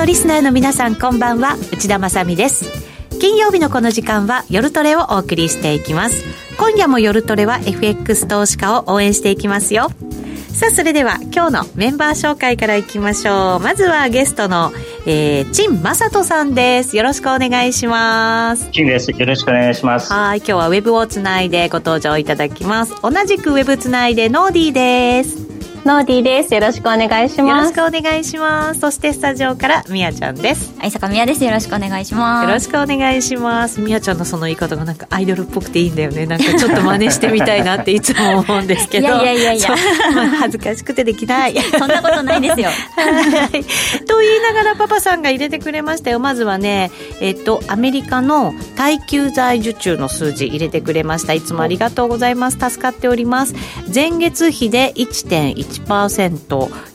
のリスナーの皆さんこんばんは。内田まさです。金曜日のこの時間は夜トレをお送りしていきます。今夜も夜トレは FX 投資家を応援していきますよ。さあそれでは今日のメンバー紹介からいきましょう。まずはゲストの、えー、陳正人さんです。よろしくお願いします。陳です。よろしくお願いします。はい今日はウェブをつないでご登場いただきます。同じくウェブつないでノーディーですノーディーです。よろしくお願いします。よろしくお願いします。そしてスタジオからみやちゃんです。はい、坂みやです。よろしくお願いします。よろしくお願いします。みやちゃんのその言い方がなんかアイドルっぽくていいんだよね。なんかちょっと真似してみたいなっていつも思うんですけど。いやいやいやいや。まあ、恥ずかしくてできない。そんなことないですよ。はい。と言いながらパパさんが入れてくれましたよ。まずはね、えっと、アメリカの耐久財受注の数字入れてくれました。いつもありがとうございます。助かっております。前月比で1.1%。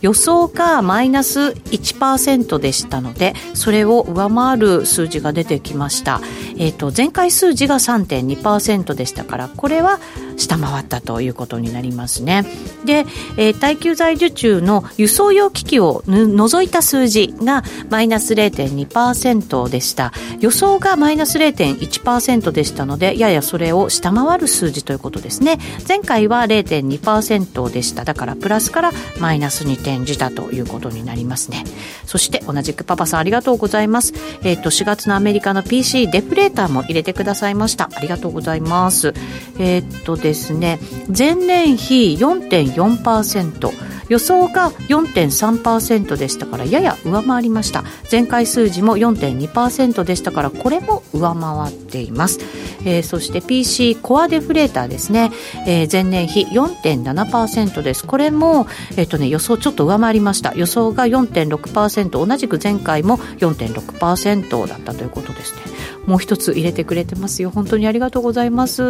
予想がマイナス1%でしたのでそれを上回る数字が出てきました、えーと、前回数字が3.2%でしたからこれは下回ったということになりますね。で、えー、耐久財受注の輸送用機器を除いた数字がマイナス0.2%でした。予想がマイナス0.1%でしたのでややそれを下回る数字ということですね。前回は0.2%でした。だからプラスからマイナスに転じたということになりますね。そして同じくパパさんありがとうございます。えっ、ー、と4月のアメリカの PC デフレーターも入れてくださいました。ありがとうございます。えっ、とですね。前年比4.4%予想が4.3%でしたからやや上回りました。前回数字も4.2%でしたからこれも上回っています、えー、そして PC コアデフレーターですね、えー、前年比4.7%です。これも、えーとね、予想ちょっと上回りました。予想が4.6%同じく前回も4.6%だったということですね。もう一つ入れてくれてますよ。本当にありがとうございます、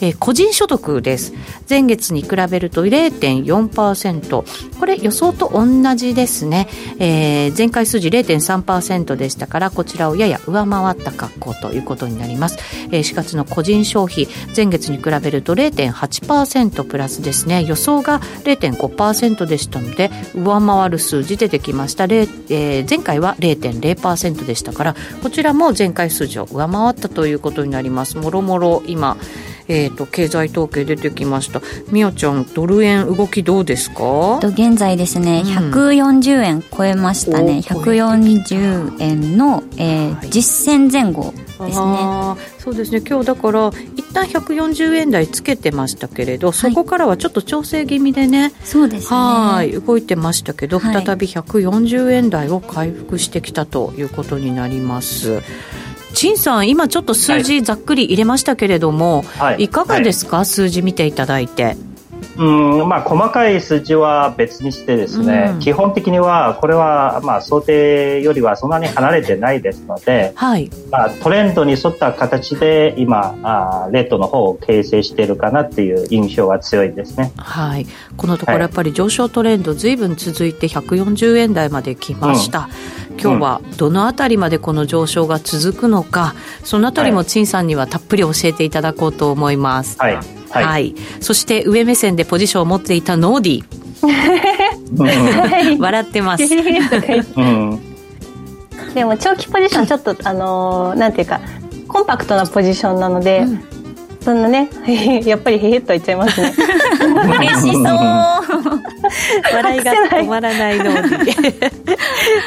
えー、個人所得です。前月に比べると0.4%これ予想と同じですね、えー、前回数字0.3%でしたからこちらをやや上回った格好ということになります、えー、4月の個人消費前月に比べると0.8%プラスですね。予想が0.5%でしたので上回る数字出てきました、えー、前回は0.0%でしたからこちらも前回数字を上回ったということになります。もろもろ今えーと、経済統計出てきました。みおちゃんドル円動きどうですか？現在ですね、うん、140円超えましたね。140円の、えー、実践前後ですね。そうですね。今日だから一旦140円台つけてましたけれど、そこからはちょっと調整気味でねそうですね。はい動いてましたけど、再び140円台を回復してきたということになります。陳さん、今ちょっと数字ざっくり入れましたけれども、はい、いかがですか、はい、数字見ていただいて。うんまあ、細かい数字は別にしてですね、うん、基本的にはこれはまあ想定よりはそんなに離れてないですので、はい。まあ、トレンドに沿った形で今あレッドの方を形成しているかなっていう印象が強いですね、はい、このところやっぱり上昇トレンドずいぶん続いて140円台まで来ました。うん今日はどのあたりまでこの上昇が続くのか、そのあたりも陳さんにはたっぷり教えていただこうと思います。はい。はい。はい、そして上目線でポジションを持っていたノーディ。笑ってます。でも長期ポジションちょっとあのー、なんていうかコンパクトなポジションなので、うん、そんなね やっぱりへへっと言っちゃいますね 嬉しそう 笑いが止まらないのに。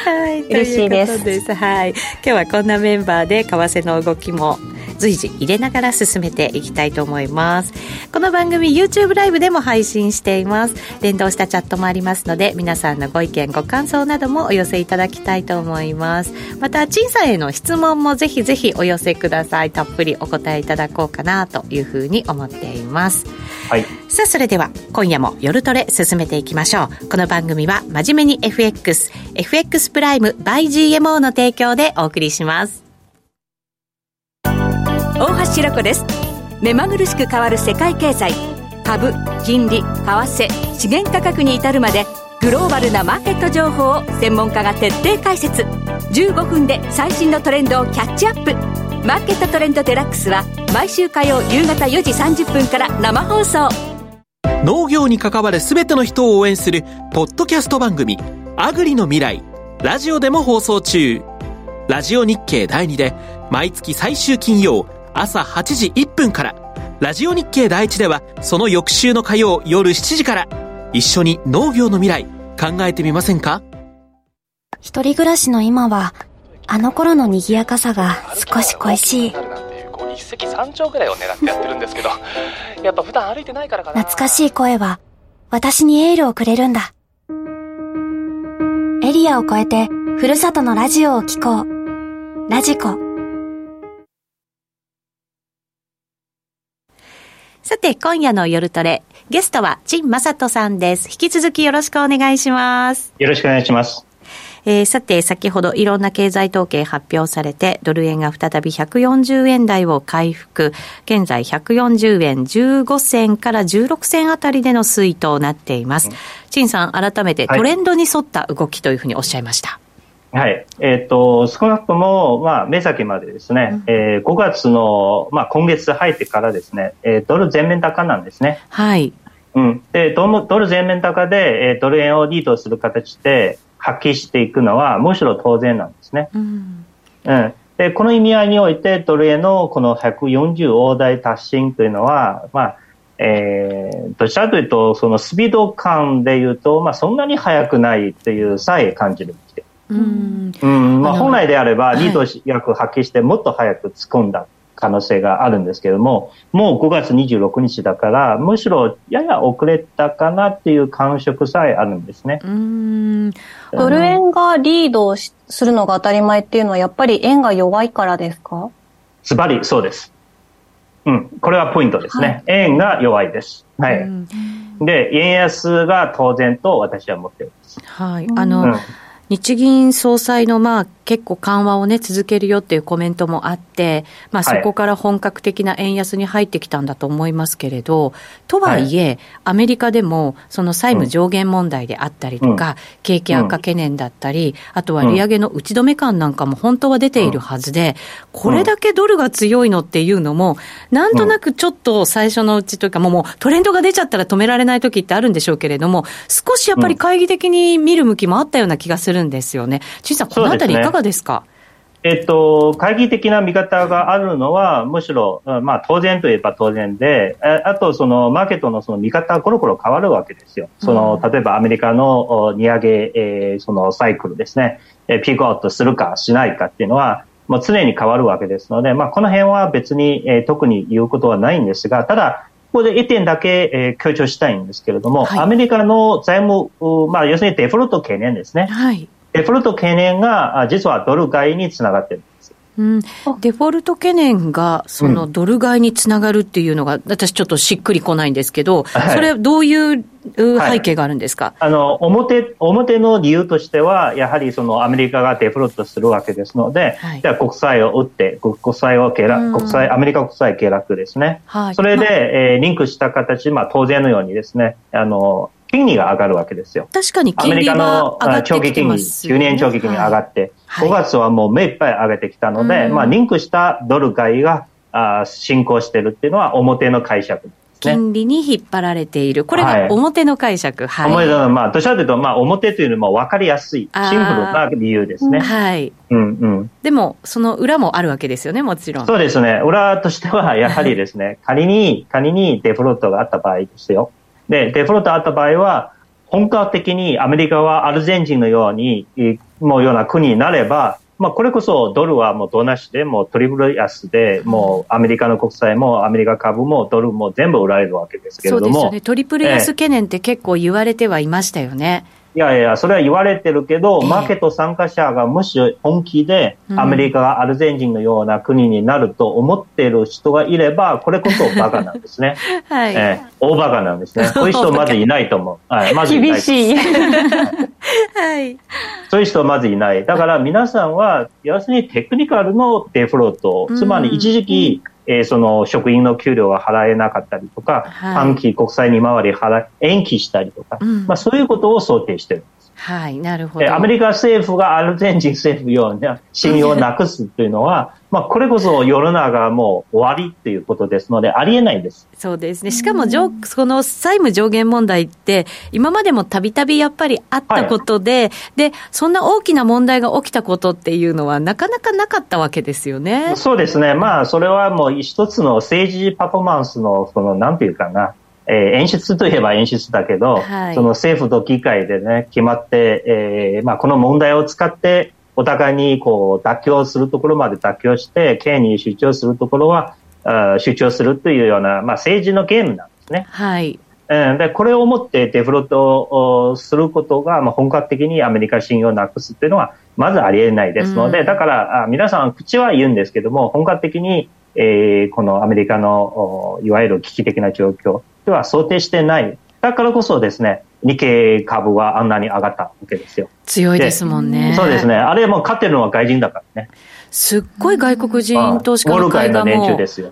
はい嬉しいです。はい。今日はこんなメンバーで為替の動きも随時入れながら進めていきたいと思います。この番組 YouTube ライブでも配信しています。連動したチャットもありますので皆さんのご意見ご感想などもお寄せいただきたいと思います。また陳さんへの質問もぜひぜひお寄せください。たっぷりお答えいただこうかなというふうに思っています。はい。さあそれでは今夜も夜トレ進めていきましょう。この番組は真面目に FXFX プライム by GMO の提供でお送りします大橋ろ子です。目まぐるしく変わる世界経済。株金利為替資源価格に至るまでグローバルなマーケット情報を専門家が徹底解説。15分で最新のトレンドをキャッチアップ。マーケットトレンドデラックスは毎週火曜夕方4時30分から生放送。農業に関わる全ての人を応援するポッドキャスト番組「アグリの未来」ラジオでも放送中。ラジオ日経第2で毎月最終金曜朝8時1分から、ラジオ日経第1ではその翌週の火曜夜7時から、一緒に農業の未来考えてみませんか？一人暮らしの今は、あの頃の賑やかさが少し恋しい。一石三鳥ぐらいを狙ってやってるんですけど、やっぱ普段歩いてないからかな。懐かしい声は、私にエールをくれるんだ。エリアを越えて、ふるさとのラジオを聴こう。ラジコ。さて、今夜の夜トレ、ゲストは陳正人さんです。引き続きよろしくお願いします。よろしくお願いします。えー、さて、先ほどいろんな経済統計発表されて、ドル円が再び140円台を回復。現在140円15銭から16銭あたりでの推移となっています。陳、うん、さん、改めてトレンドに沿った動きというふうにおっしゃいました。はい。えっ、ー、と、少なくとも、まあ、目先までですね、うん、えー、5月の、まあ、今月入ってからですね、えー、ドル全面高なんですね。はい。うん。で、ドル全面高で、えー、ドル円をリードする形で、発揮していくのはむしろ当然なんですね。うん、うん、でこの意味合いにおいてドル円のこの140大台達成というのは、まあえー、どちらかというとそのスピード感でいうと、まあ、そんなに速くないというさえ感じる。うんうんまあ、本来であればリード役発揮してもっと早く突っ込んだ可能性があるんですけども、もう5月26日だから、むしろやや遅れたかなっていう感触さえあるんですね。うんドル円がリードするのが当たり前っていうのは、やっぱり円が弱いからですか？ズバリそうです。うん、これはポイントですね。はい、円が弱いです。はい。で、円安が当然と私は思っています。はい。あの、うん日銀総裁のまあ結構緩和をね続けるよっていうコメントもあって、まあ、そこから本格的な円安に入ってきたんだと思いますけれど、とはいえ、アメリカでもその債務上限問題であったりとか、景気悪化懸念だったり、あとは利上げの打ち止め感なんかも本当は出ているはずで、これだけドルが強いのっていうのも、なんとなくちょっと最初のうちというか、もうトレンドが出ちゃったら止められない時ってあるんでしょうけれども、少しやっぱり懐疑的に見る向きもあったような気がするるんですよね。陳さん、このあたりいかがですか？えっと、懐疑的な見方があるのは、むしろ、まあ、当然といえば当然で、あと、その、マーケットのその見方はコロコロ変わるわけですよ。その、例えばアメリカの利上げ、えー、そのサイクルですね、えピークアウトするかしないかっていうのは、もう常に変わるわけですので、まあ、この辺は別に、えー、特に言うことはないんですが、ただ、ここで1点だけ、えー、強調したいんですけれども、はい、アメリカの財務、まあ、要するにデフォルト懸念ですね。はい。デフォルト懸念が実はドル買いにつながってるんです。うん、デフォルト懸念がそのドル買いにつながるっていうのが、私ちょっとしっくりこないんですけど、はい、それどういう背景があるんですか、はい、あの表表の理由としては、やはりそのアメリカがデフォルトするわけですので、はい、じゃあ国債を売って、国債を下落、国債、アメリカ国債下落ですね。はい、それで、まえー、リンクした形、まあ当然のようにですね、あの、金利が上がるわけですよ。確かに金利が上がってきてます、ね、アメリカの長期金利、10年長期金利上がって、はい、5月はもう目いっぱい上げてきたので、はい、まあリンクしたドル買いがあ進行してるっていうのは表の解釈金利に引っ張られている。これが表の解釈。はい。はい、まあ、どちらかというと、まあ、表というのも分かりやすい、シンプルな理由ですね。はい。うんうん。でも、その裏もあるわけですよね、もちろん。そうですね。裏としては、やはりですね、仮に、仮にデフォルトがあった場合ですよ。で、デフォルトあった場合は、本格的にアメリカはアルゼンチンのように、もうような国になれば、まあ、これこそドルはもうどなしで、もうトリプル安で、もうアメリカの国債もアメリカ株もドルも全部売られるわけですけれども。そうですよね。トリプル安懸念って結構言われてはいましたよね。えいやいや、それは言われてるけど、マーケット参加者がもし本気でアメリカがアルゼンチンのような国になると思っている人がいれば、これこそバカなんですね。はい。えー、大バカなんですね。そういう人まずいないと思う。はい、まずいない。厳しい。はい。そういう人まずいない。だから皆さんは、要するにテクニカルのデフロート、つまり一時期、えー、その職員の給料が払えなかったりとか、はい、短期国債に回り払延期したりとか、うん、まあ、そういうことを想定してるんです。はい、なるほど。アメリカ政府がアルゼンチン政府ような信用をなくすというのは、まあ、これこそ世の中もう終わりっていうことですので、ありえないんです。そうですね。しかも、その債務上限問題って、今までもたびたびやっぱりあったことで、はい、で、そんな大きな問題が起きたことっていうのは、なかなかなかったわけですよね。そうですね。まあ、それはもう一つの政治パフォーマンスの、その、なんていうかな、えー、演出といえば演出だけど、はい、その政府と議会でね、決まって、えー、まあ、この問題を使って、お互いにこう妥協するところまで妥協して、権利主張するところは、あ主張するというような、まあ、政治のゲームなんですね。はい。うん、でこれをもってデフロットをすることが、まあ、本格的にアメリカ信用をなくすっていうのは、まずありえないですので、うん、だからあ皆さん口は言うんですけども、本格的に、えー、このアメリカのいわゆる危機的な状況では想定してない。だからこそですね、日経株はあんなに上がったわけですよ。強いですもんね。そうですね。あれも勝ってるのは外人だからね。すっごい外国人投資家の買いがも、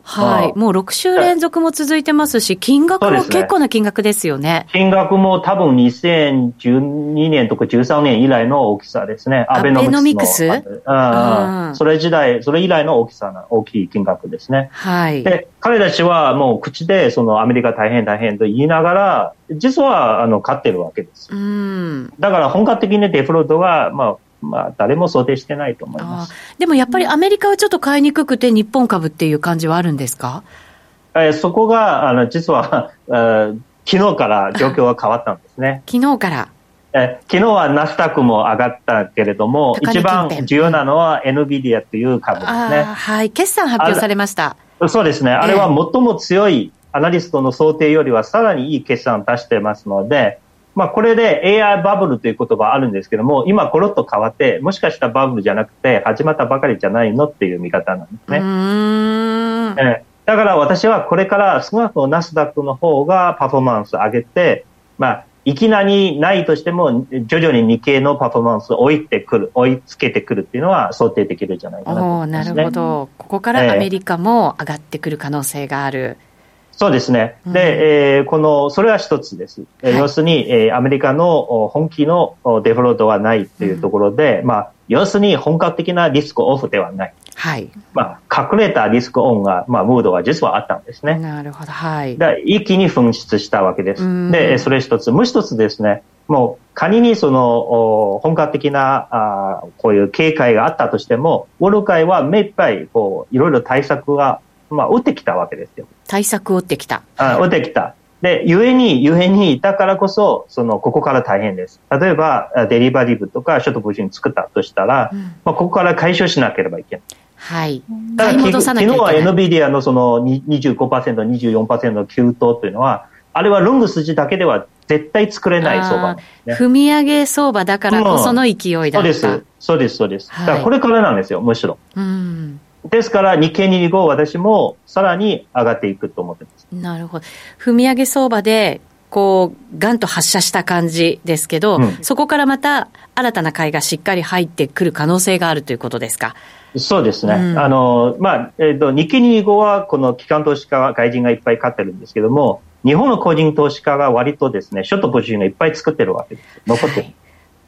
はい、もう6週連続も続いてますし、金額も結構な金額ですよね。金額も多分2012年とか13年以来の大きさですね。アベノミクスうん、それ時代、それ以来の大きさな、大きい金額ですね。はい。で、彼たちはもう口でそのアメリカ大変大変と言いながら、実はあの勝ってるわけです。うん。だから本格的にデフロートは、まあ、まあ、誰も想定してないと思いますでもやっぱりアメリカはちょっと買いにくくて、日本株っていう感じはあるんですか、えー、そこがあの実は、えー、昨日から状況は変わったんですね。昨日からえ昨日はナスダックも上がったけれども、一番重要なのは NVIDIA という株ですね。はい、決算発表されました。そうですね。あれは最も強いアナリストの想定よりはさらにいい決算を出してますので、まあ、これで AI バブルという言葉あるんですけども、今コロッと変わって、もしかしたらバブルじゃなくて、始まったばかりじゃないのっていう見方なんですね。えだから私はこれから少なくともナスダックの方がパフォーマンス上げて、まあ、いきなりないとしても、徐々に日経のパフォーマンスを追いてくる、追いつけてくるっていうのは想定できるんじゃないかなと思います、ね、なるほど。ここからアメリカも上がってくる可能性がある。えーそうですね。で、えー、この、それは一つです。はい、要するに、えー、アメリカの本気のデフロートはないというところで、うん、まあ、要するに本格的なリスクオフではない。はい。まあ、隠れたリスクオンが、まあ、ムードは実はあったんですね。なるほど。はい。で、一気に噴出したわけです。で、それ一つ。もう一つですね、もう仮にその本格的なあこういう警戒があったとしても、ウォル会は目いっぱいこういろいろ対策がまあ、打ってきたわけですよ。対策を打ってきた。あ打ってきた。で、ゆえに、ゆえに、だからこそ、その、ここから大変です。例えば、デリバティブとか、ショートポジション作ったとしたら、うん、まあ、ここから解消しなければいけない。はい。だから、昨日は NVIDIA のその25%、24%の急騰というのは、あれはロング筋だけでは絶対作れない相場、ね、踏み上げ相場だからこその勢いだった、うん、そうです。そうです、そうです。だからこれからなんですよ、むしろ。うんですから、日経225私もさらに上がっていくと思ってます。なるほど。踏み上げ相場で、こう、ガンと発射した感じですけど、うん、そこからまた新たな買いがしっかり入ってくる可能性があるということですか？そうですね。うん、あの、まあ、えっ、ー、と、日経225はこの機関投資家は外人がいっぱい買ってるんですけども、日本の個人投資家が割とですね、ショットポジションがいっぱい作ってるわけです。残ってる。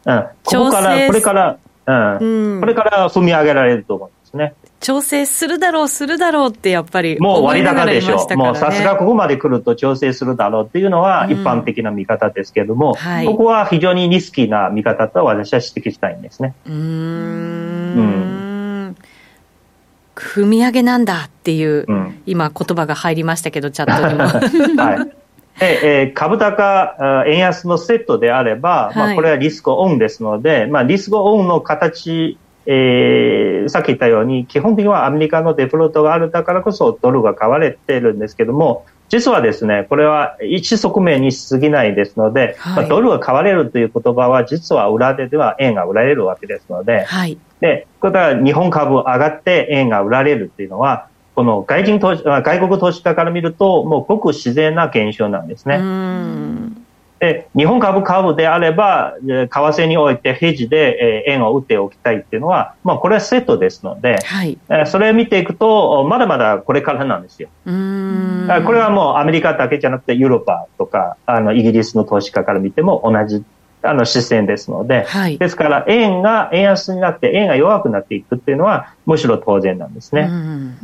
はい、うん。ここから、これから、うん、うん、これから踏み上げられると思うんですね。調整するだろう、するだろうってやっぱり、もう割高でしょ。う。もうさすがここまで来ると調整するだろうっていうのは一般的な見方ですけれども、うん。はい、ここは非常にリスキーな見方と私は指摘したいんですね。うんうん。踏み上げなんだっていう、うん、今言葉が入りましたけど、チャットにも。はい。で、えー、株高、円安のセットであれば、はい、まあ、これはリスクオンですので、まあ、リスクオンの形えー、さっき言ったように、基本的にはアメリカのデフロートがあるだからこそドルが買われてるんですけども、実はですね、これは一側面にしすぎないですので、はい、まあ、ドルが買われるという言葉は実は裏ででは円が売られるわけですので、はい、で、これは日本株上がって円が売られるというのは、この外人投資、外国投資家から見ると、もうごく自然な現象なんですね。で日本株買うであれば、為替においてヘッジで円を打っておきたいっていうのは、まあ、これはセットですので、はい、それを見ていくと、まだまだこれからなんですよ。うんこれはもうアメリカだけじゃなくて、ヨーロッパとかあのイギリスの投資家から見ても同じあの視線ですので、はい、ですから円が円安になって円が弱くなっていくっていうのはむしろ当然なんですね。うん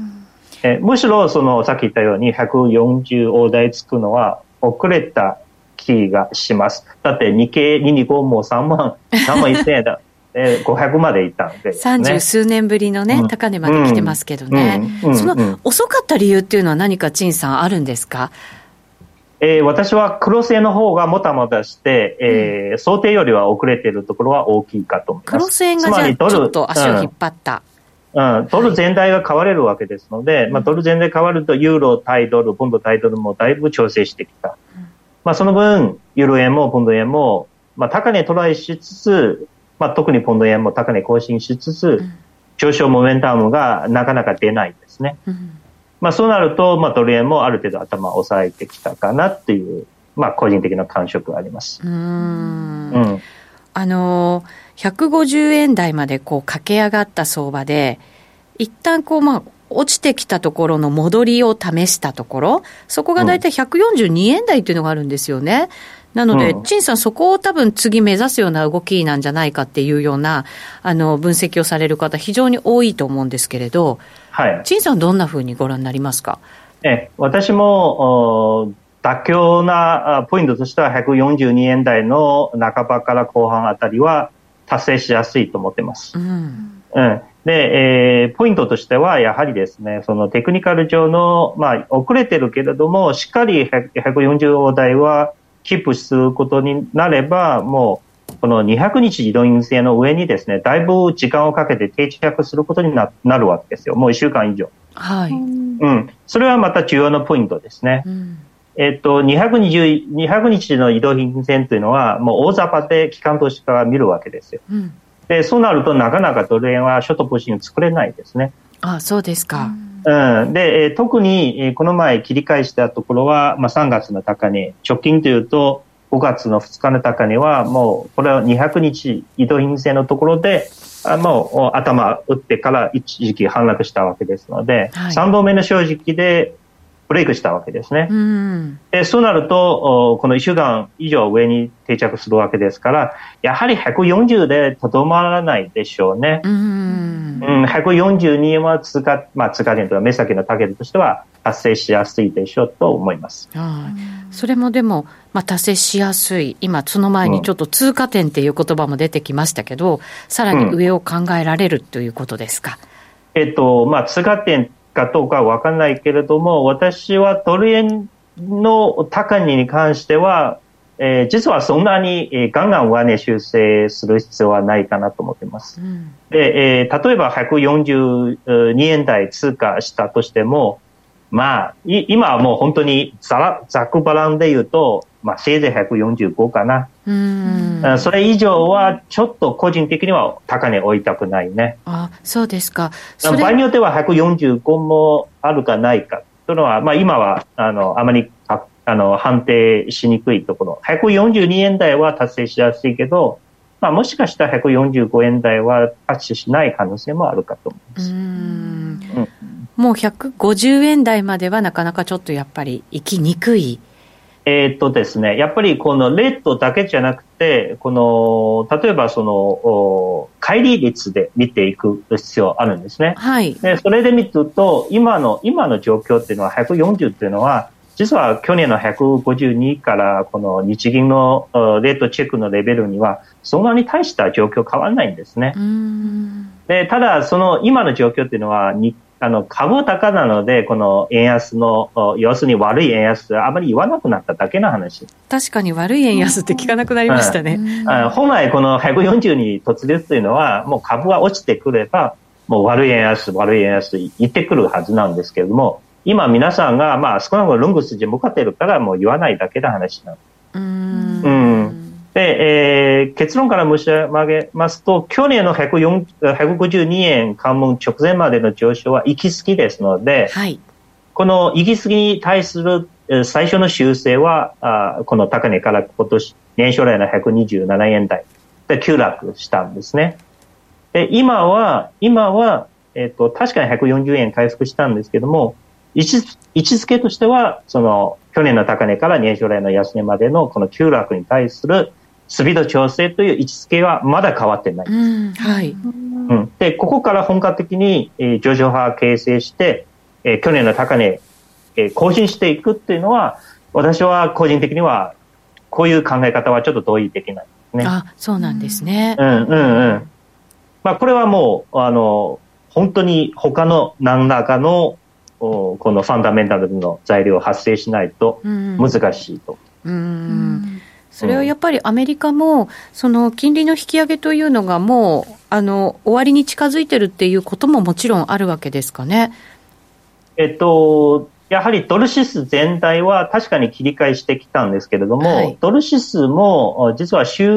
えむしろそのさっき言ったように140大台つくのは遅れた気がします。だって日経225も3万、3万1000円だ。えー、500までいったんで、ね、三十数年ぶりのね、うん、高値まで来てますけどね、うん。うん、その遅かった理由っていうのは何か陳さんあるんですか？えー、私は黒線の方がもたもたして、えー、想定よりは遅れているところは大きいかと思います。黒線がじゃあちょっと足を引っ張った。うん、ドル全体が買われるわけですので、はい、まあ、ドル全体変わると、ユーロ、対ドル、ポンド、対ドルもだいぶ調整してきた。うん、まあ、その分、ユーロ円もポンド円も、まあ、高値トライしつつ、まあ、特にポンド円も高値更新しつつ、うん、上昇モメンタムがなかなか出ないですね。うんまあ、そうなると、まあ、ドル円もある程度頭を抑えてきたかなっていう、まあ、個人的な感触があります。うん。うん。あの150円台までこう駆け上がった相場で、一旦こう、まあ、落ちてきたところの戻りを試したところ、そこが大体142円台っていうのがあるんですよね。なので、うん、陳さん、そこを多分次目指すような動きなんじゃないかっていうような、あの、分析をされる方、非常に多いと思うんですけれど、はい。陳さん、どんなふうにご覧になりますか？え、私も、妥協なポイントとしては142円台の半ばから後半あたりは達成しやすいと思ってます。うん。うん。で、えー、ポイントとしては、やはりですね、そのテクニカル上の、まあ、遅れてるけれども、しっかり140台はキープすることになれば、もう、この200日移動陰性の上にですね、だいぶ時間をかけて定着することになるわけですよ。もう1週間以上。はい。うん。それはまた重要なポイントですね。うんえっと、220、200日の移動品線というのは、もう大雑把で機関投資家が見るわけですよ。うん、で、そうなるとなかなかドル円はショートポジション作れないですね。あそうですか。うん。で、えー、特に、えー、この前切り返したところは、まあ、3月の高値、直近というと、5月の2日の高値は、もう、これは200日移動陰性のところで、あもう頭打ってから一時期反落したわけですので、はい、3度目の正直でブレイクしたわけですね。うん、でそうなると、この1週間以上上に定着するわけですから、やはり140でとどまらないでしょうね。うん、うん、142は通過、まあ、通過点というか目先のターゲットとしては達成しやすいでしょうと思います。それもでも、まあ、達成しやすい、今、その前にちょっと通過点っていう言葉も出てきましたけど、うん、さらに上を考えられるということですか？えっと、まあ、通過点かどうかは分からないけれども、私はドル円の高値に関しては、えー、実はそんなに、えー、ガンガン上値修正する必要はないかなと思っています。うん、で、えー、例えば142円台通過したとしても、まあ、今はもう本当にざざくばらんで言うと、まあ、せいぜい145かな。うんそれ以上は、ちょっと個人的には高値置いたくないね。あそうですか。場合によっては145もあるかないか。というのは、まあ、今は、あの、あまりああの判定しにくいところ。142円台は達成しやすいけど、まあ、もしかしたら145円台はタッチしない可能性もあるかと思います。うんうんもう150円台まではなかなかちょっとやっぱり行きにくい。えー、っとですね、やっぱりこのレッドだけじゃなくて、この、例えばその、乖離率で見ていく必要あるんですね。はい。で、それで見ると、今の、今の状況っていうのは、140っていうのは、実は去年の152からこの日銀のレートチェックのレベルにはそんなに大した状況変わらないんですね。でただ、その今の状況っていうのは日あの、株高なので、この円安の、要するに悪い円安、あまり言わなくなっただけの話。確かに悪い円安って聞かなくなりましたね。うん、本来この140に突入というのは、もう株が落ちてくれば、もう悪い円安、悪い円安言ってくるはずなんですけれども、今皆さんが、まあ少なくともロング筋向かってるからもう言わないだけの話なんです。うん。うんで、えー、結論から申し上げますと、去年の152円関門直前までの上昇は行き過ぎですので、はい、この行き過ぎに対する最初の修正は、あこの高値から今年、年初来の127円台で急落したんですね。で、今は、今は、えっ、ー、と、確かに140円回復したんですけども、位置位置づけとしては、その、去年の高値から年初来の安値までのこの急落に対するスピード調整という位置づけはまだ変わってないです。うん、はい。うん。で、ここから本格的に、えー、上場派形成して、えー、去年の高値、えー、更新していくっていうのは、私は個人的には、こういう考え方はちょっと同意できないですね。あ、そうなんですね。うんうんうん。まあ、これはもう、あの、本当に他の何らかの、このファンダメンタルの材料発生しないと難しいと。うん、うんそれはやっぱりアメリカも、その金利の引き上げというのがもう、あの、終わりに近づいてるっていうことももちろんあるわけですかね？えっと、やはりドル指数全体は確かに切り替えしてきたんですけれども、はい、ドル指数も実は週、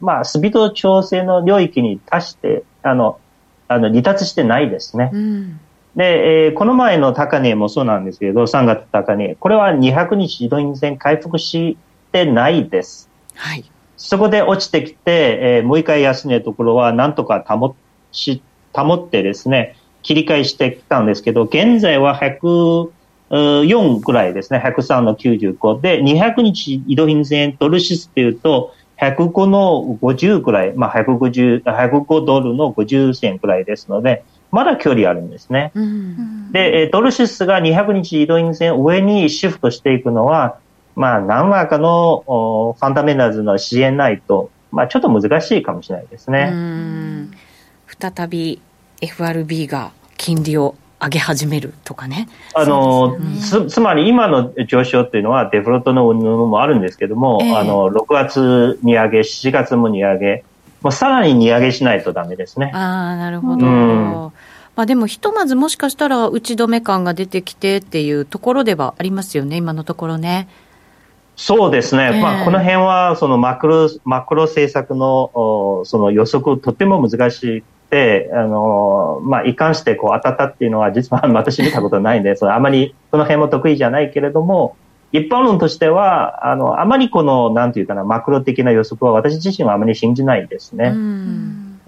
まあ、スピード調整の領域に達して、あの、あの離脱してないですね。うん、で、えー、この前の高値もそうなんですけど、3月高値、これは200日移動陰線回復してないです。はい。そこで落ちてきて、えー、もう一回安値ところはなんとか保し、保ってですね、切り替えしてきたんですけど、現在は104ぐらいですね、103の95で、200日移動平線ドルシスっていうと、105の50ぐらい、まあ150、105ドルの50銭ぐらいですので、まだ距離あるんですね。うん、で、ドルシスが200日移動陰線上にシフトしていくのは、まあ、何らかのファンダメンタルズの支援ないと、まあ、ちょっと難しいかもしれないですね。再び FRB が金利を上げ始めるとかね。あの、ね、つつまり今の上昇っていうのはデフロットのもあるんですけども、えー、あの、6月に上げ、7月もに上げ、もうさらに荷上げしないとダメですね。ああ、なるほど。うんまあ、でもひとまずもしかしたら打ち止め感が出てきてっていうところではありますよね、今のところね。そうですね、えー、まあ、この辺はそのマクロマクロ政策のその予測、とても難しくて、あのまあ、一貫してこう当たったっていうのは、実は私見たことないんで、そのあまりその辺も得意じゃないけれども、一般論としては、あのあまりこの、なんていうかな、マクロ的な予測は私自身はあまり信じないですね。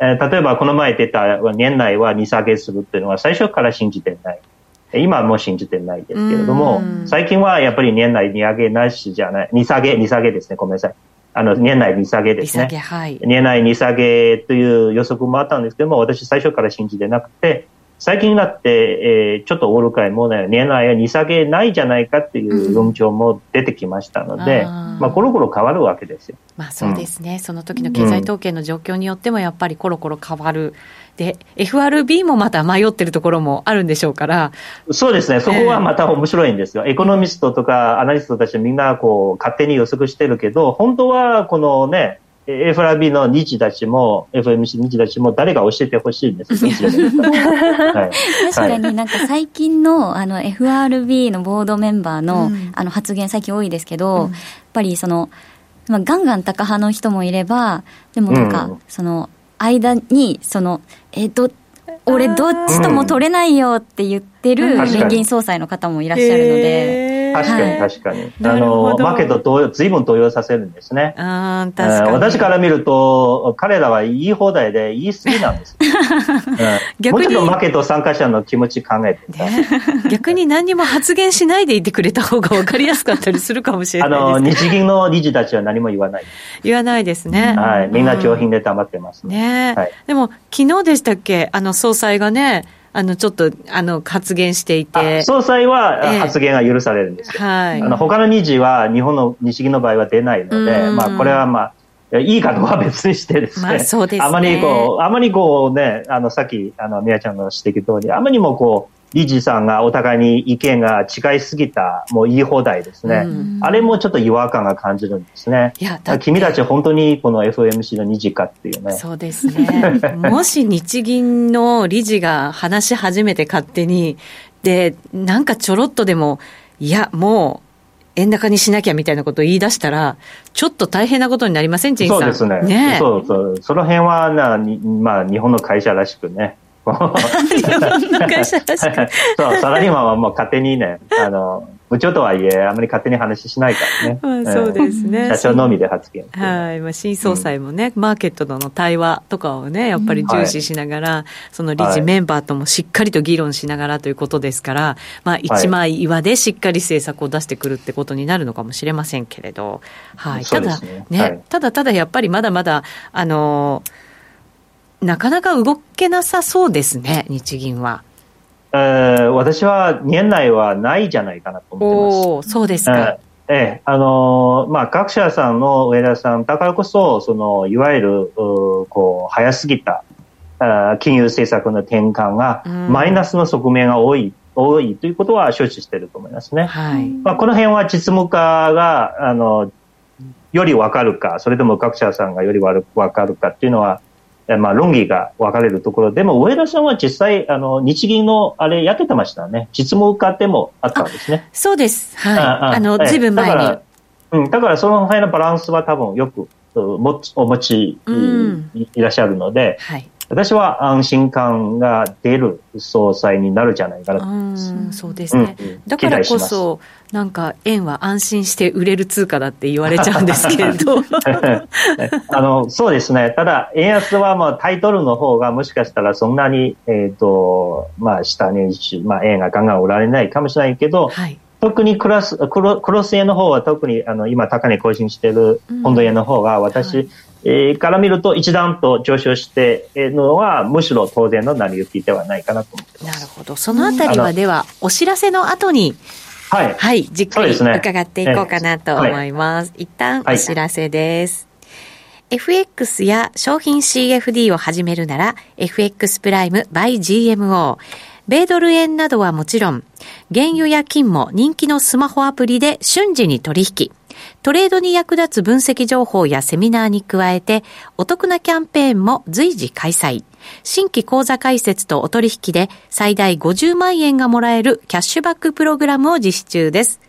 えー、例えば、この前出た年内は値下げするっていうのは最初から信じてない。今はもう信じてないですけれども、最近はやっぱり年内利上げなしじゃない、利下げ、利下げですね、ごめんなさい。あの、年内利下げですね。はい、年内利下げという予測もあったんですけども、私最初から信じてなくて、最近になって、えー、ちょっとオール会もね、年内は利下げないじゃないかっていう論調も出てきましたので、うん、あまあ、コロコロ変わるわけですよ。まあそうですね、うん、その時の経済統計の状況によってもやっぱりコロコロ変わる。で、FRB もまた迷ってるところもあるんでしょうから。そうですね、そこはまた面白いんですよ。えー、エコノミストとかアナリストたちみんなこう勝手に予測してるけど、本当はこのね、FRB の日たちも、FMC 日たちも誰が教えてほしいんですは。い、確かになんか最近のあの FRB のボードメンバーの,、あの発言最近多いですけど、やっぱりその、まあ、ガンガン高派の人もいれば、でもなんか、その、間に、その、えっ、と、俺どっちとも取れないよって言ってる連銀総裁の方もいらっしゃるので。確かに確かに。あの、マーケットと随分動揺させるんですね。あ確かに。私から見ると、彼らは言い放題で言い過ぎなんです。逆にもうちょっとマーケット参加者の気持ち考えて 逆に何にも発言しないでいてくれた方が分かりやすかったりするかもしれないあの、日銀の理事たちは何も言わない。言わないですね。はい。みんな上品で黙ってますね。ねはい、でも、昨日でしたっけ？あの、総裁がね、あの、ちょっと、あの、発言していて。総裁は発言が許されるんですよ。えー、はい。あの、他の2次は日本の日銀の場合は出ないので、まあ、これはまあ、いいかどうかは別にしてですね。まあ、そうですね。あまりこう、あまりこうね、あの、さっき、あの、宮ちゃんの指摘通り、あまりもこう、理事さんがお互いに意見が違いすぎた、もう言い放題ですね。あれもちょっと違和感が感じるんですね。いや、君たち本当にこの FOMC の二次かっていうね。そうですね。もし日銀の理事が話し始めて勝手に、で、なんかちょろっとでも、いや、もう、円高にしなきゃみたいなことを言い出したら、ちょっと大変なことになりません、陳さん。そうですね。ねそうそう。その辺はな、まあ、日本の会社らしくね。日本の会社らしく。そう、サラリーマンはもう勝手にね、あの、部長とはいえ、あまり勝手に話しないからね。まあ、そうですね。社長のみで発言。はい。まあ、新総裁もね、うん、マーケットとの対話とかをね、やっぱり重視しながら、はい、その理事メンバーともしっかりと議論しながらということですから、まあ、一枚岩でしっかり政策を出してくるってことになるのかもしれませんけれど、はい。ただね、ねはい、ただただやっぱりまだまだ、あのなかなか動けなさそうですね、日銀は。えー、私は年内はないじゃないかなと思ってます。そうですか。ええ、あのー、まあ、各社さんの上田さんだからこそ、その、いわゆる、こう、早すぎた、金融政策の転換が、マイナスの側面が多い、多いということは承知していると思いますね。はい。まあ、この辺は実務家が、あの、よりわかるか、それとも各社さんがよりわかるかっていうのは、まあ、論議が分かれるところでも、上田さんは実際、あの、日銀のあれやってましたね。実務家でもあったんですね。そうです。はい。ああの、ずいぶん前に。うん、だからその辺のバランスは多分よくもお持ちいらっしゃるので、はい、私は安心感が出る総裁になるじゃないかなと。思います。そうですね、うん、だからこそ、なんか円は安心して売れる通貨だって言われちゃうんですけれど。あのそうですね、ただ、円安はまあタイトルの方がもしかしたらそんなに、えーとまあ、下に、まあ、円がガンガン売られないかもしれないけど、はい。特にクラスクロクロス円の方は特にあの今高値更新しているポンド円の方が私、うんはいえー、から見ると一段と上昇しているのはむしろ当然の成り行きではないかなと思ってます。なるほど。そのあたりはではお知らせの後にはい。はい。じっくり伺っていこうかなと思います。はい、一旦お知らせです。はい、FX や商品 CFD を始めるなら FX プライム by GMO。米ドル円などはもちろん、原油や金も人気のスマホアプリで瞬時に取引。トレードに役立つ分析情報やセミナーに加えて、お得なキャンペーンも随時開催。新規講座開設とお取引で最大50万円がもらえるキャッシュバックプログラムを実施中です。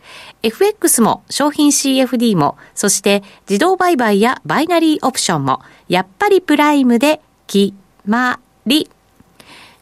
FX も商品 CFD も、そして自動売買やバイナリーオプションも、やっぱりプライムで決まり。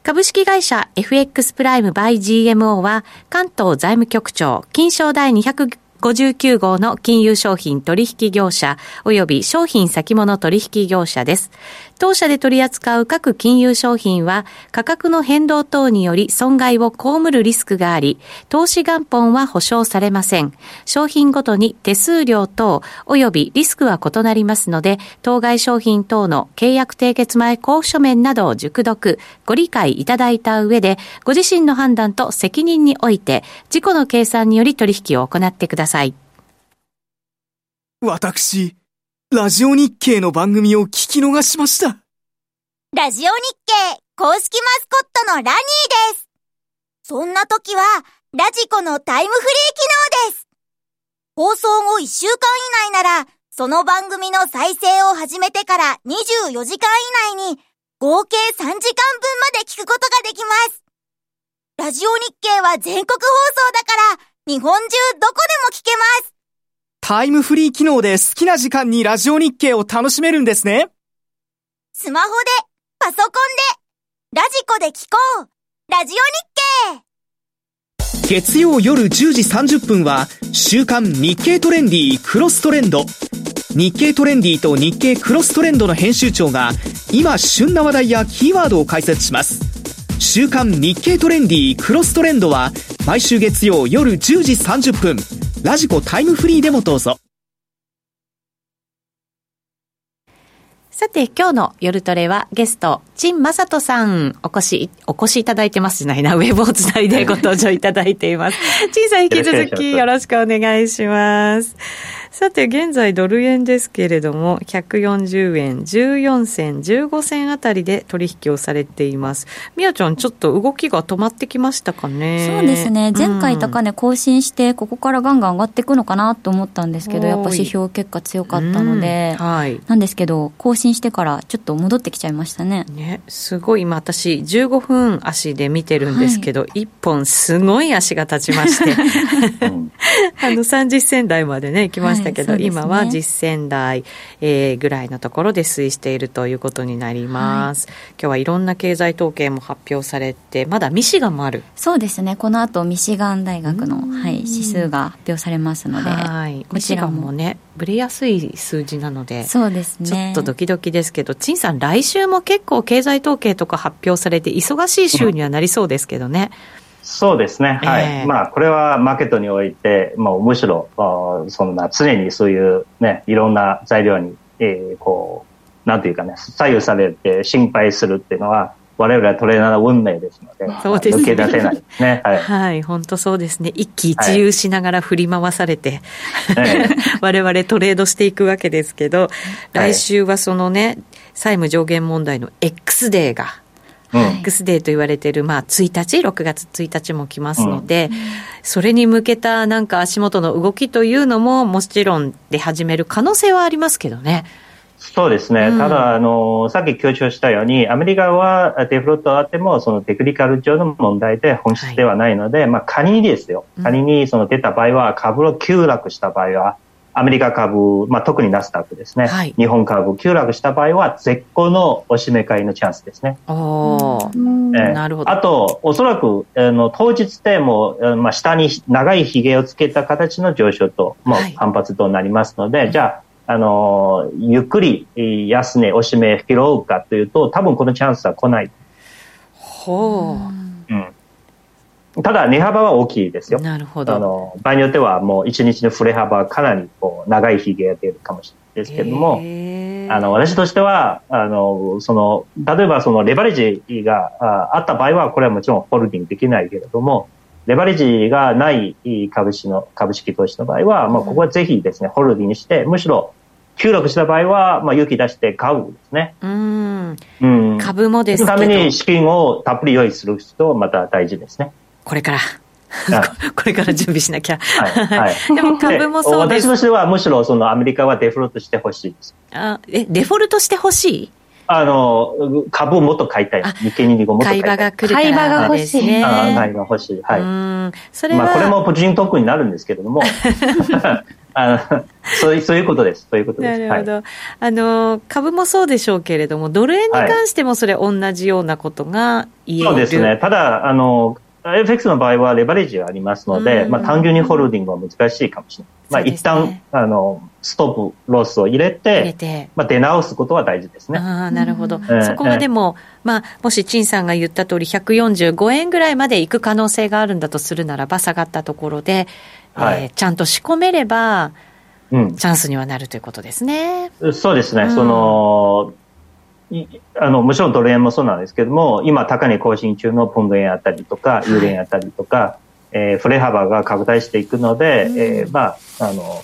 株式会社 FX プライムバイ GMO は関東財務局長金賞第200 59号の金融商品取引業者及び商品先物取引業者です。当社で取り扱う各金融商品は価格の変動等により損害を被るリスクがあり、投資元本は保証されません。商品ごとに手数料等及びリスクは異なりますので、当該商品等の契約締結前交付書面などを熟読、ご理解いただいた上で、ご自身の判断と責任において、自己の計算により取引を行ってください。私、ラジオ日経の番組を聞き逃しました。ラジオ日経公式マスコットのラニーです。そんな時は、ラジコのタイムフリー機能です。放送後1週間以内なら、その番組の再生を始めてから24時間以内に、合計3時間分まで聞くことができます。ラジオ日経は全国放送だから、日本中どこでも聞けます。タイムフリー機能で好きな時間にラジオ日経を楽しめるんですね。スマホで、パソコンで、ラジコで聞こう。ラジオ日経。月曜夜10時30分は、週刊日経トレンディクロストレンド。日経トレンディと日経クロストレンドの編集長が、今旬な話題やキーワードを解説します。週刊日経トレンディクロストレンドは、毎週月曜夜10時30分、ラジコタイムフリーでもどうぞ。さて、今日の夜トレはゲスト、陳正人さん、お越し、お越しいただいてますじゃないな、ウェブをつないでご登場いただいています。陳さん、引き続きよろしくお願いします。さて、現在ドル円ですけれども、140円14銭、15銭あたりで取引をされています。みやちゃん、ちょっと動きが止まってきましたかね？そうですね。前回高値更新して、ここからガンガン上がっていくのかなと思ったんですけど、やっぱ指標結果強かったので、はい。なんですけど、更新してからちょっと戻ってきちゃいましたね。ね、すごい今私、15分足で見てるんですけど、はい、1本すごい足が立ちまして、あの30銭台までね、行きましたしたけど、はいね、今は実践台、えー、ぐらいのところで推移しているということになります、はい、今日はいろんな経済統計も発表されてまだミシガンもあるそうですねこの後ミシガン大学の、はい、指数が発表されますので、はい、こちらもねぶれやすい数字なのでそうですねちょっとドキドキですけど陳さん来週も結構経済統計とか発表されて忙しい週にはなりそうですけどね、そうですね、はい、えー、まあ、これはマーケットにおいて、まあ、むしろそんな常にそういう、ね、いろんな材料に、えー、こうなんていうかね、左右されて心配するっていうのは、我々はトレーナーの運命ですので、そうですね、抜け出せない。ですね。はい、はい、本当そうですね。一喜一憂しながら振り回されて、はい、我々トレードしていくわけですけど、来週はそのね、債務上限問題の X デーが、うん、X デーと言われている、まあ、1日、6月1日も来ますので、うん、それに向けたなんか足元の動きというのも、もちろんで始める可能性はありますけどね。そうですね、うん、ただあの、さっき強調したように、アメリカはデフロットあっても、そのテクニカル上の問題で本質ではないので、はい、まあ、仮にですよ、仮にその出た場合は、株を急落した場合は、アメリカ株、まあ、特にナスダックですね、はい、日本株急落した場合は絶好のおしめ買いのチャンスですね。おえー、なるほど。あと、おそらくあの当日でも、まあ、下に長いひげをつけた形の上昇と、まあ、反発となりますので、はい、じゃあ、あのゆっくり安値、おしめ拾うかというと、多分このチャンスは来ない。ほう。うんただ、値幅は大きいですよ。なるほど。あの、場合によってはもう一日の振れ幅はかなりこう長いひげが出るかもしれないですけれども、あの、私としては、あの、その、例えばそのレバレッジがあった場合は、これはもちろんホールディングできないけれども、レバレッジがない株式の、株式投資の場合は、まあ、ここはぜひですね、ホールディングして、むしろ、急落した場合は、まあ、勇気出して買うですね。うん。うん。株もですけど。そのために資金をたっぷり用意する人また大事ですね。これから。これから準備しなきゃ。はいはい、でも株もそうです。私としてはむしろそのアメリカはデフォルトしてほしいです。あえ、デフォルトしてほしい？あの、株をもっと買いたい。日経225もっと買いたい。買い場が来るから、ね、買い場が欲しい。ね、買い場が欲しい。はい。うんそれは。まあ、これも個人特区になるんですけれども。あのそういうそういうことです。そういうことです。なるほど、はい、あの株もそうでしょうけれども、ドル円に関してもそれ、同じようなことが言える、そうですね。ただあの FX の場合はレバレッジがありますので、まあ、単純にホールディングは難しいかもしれない。まあ、一旦、あの、ストップロスを入れて、まあ、出直すことは大事ですね。ああ、なるほど。そこがでも、まあ、もし陳さんが言った通り、145円ぐらいまで行く可能性があるんだとするならば、下がったところで、はい、えー、ちゃんと仕込めれば、うん、チャンスにはなるということですね。そうですね。うん、その、あのもちろんドル円もそうなんですけども、今、高値更新中のポンド円あたりとか、ユーロ円あたりとか、はい、えー、振れ幅が拡大していくので、うん、えー、まあ、あの、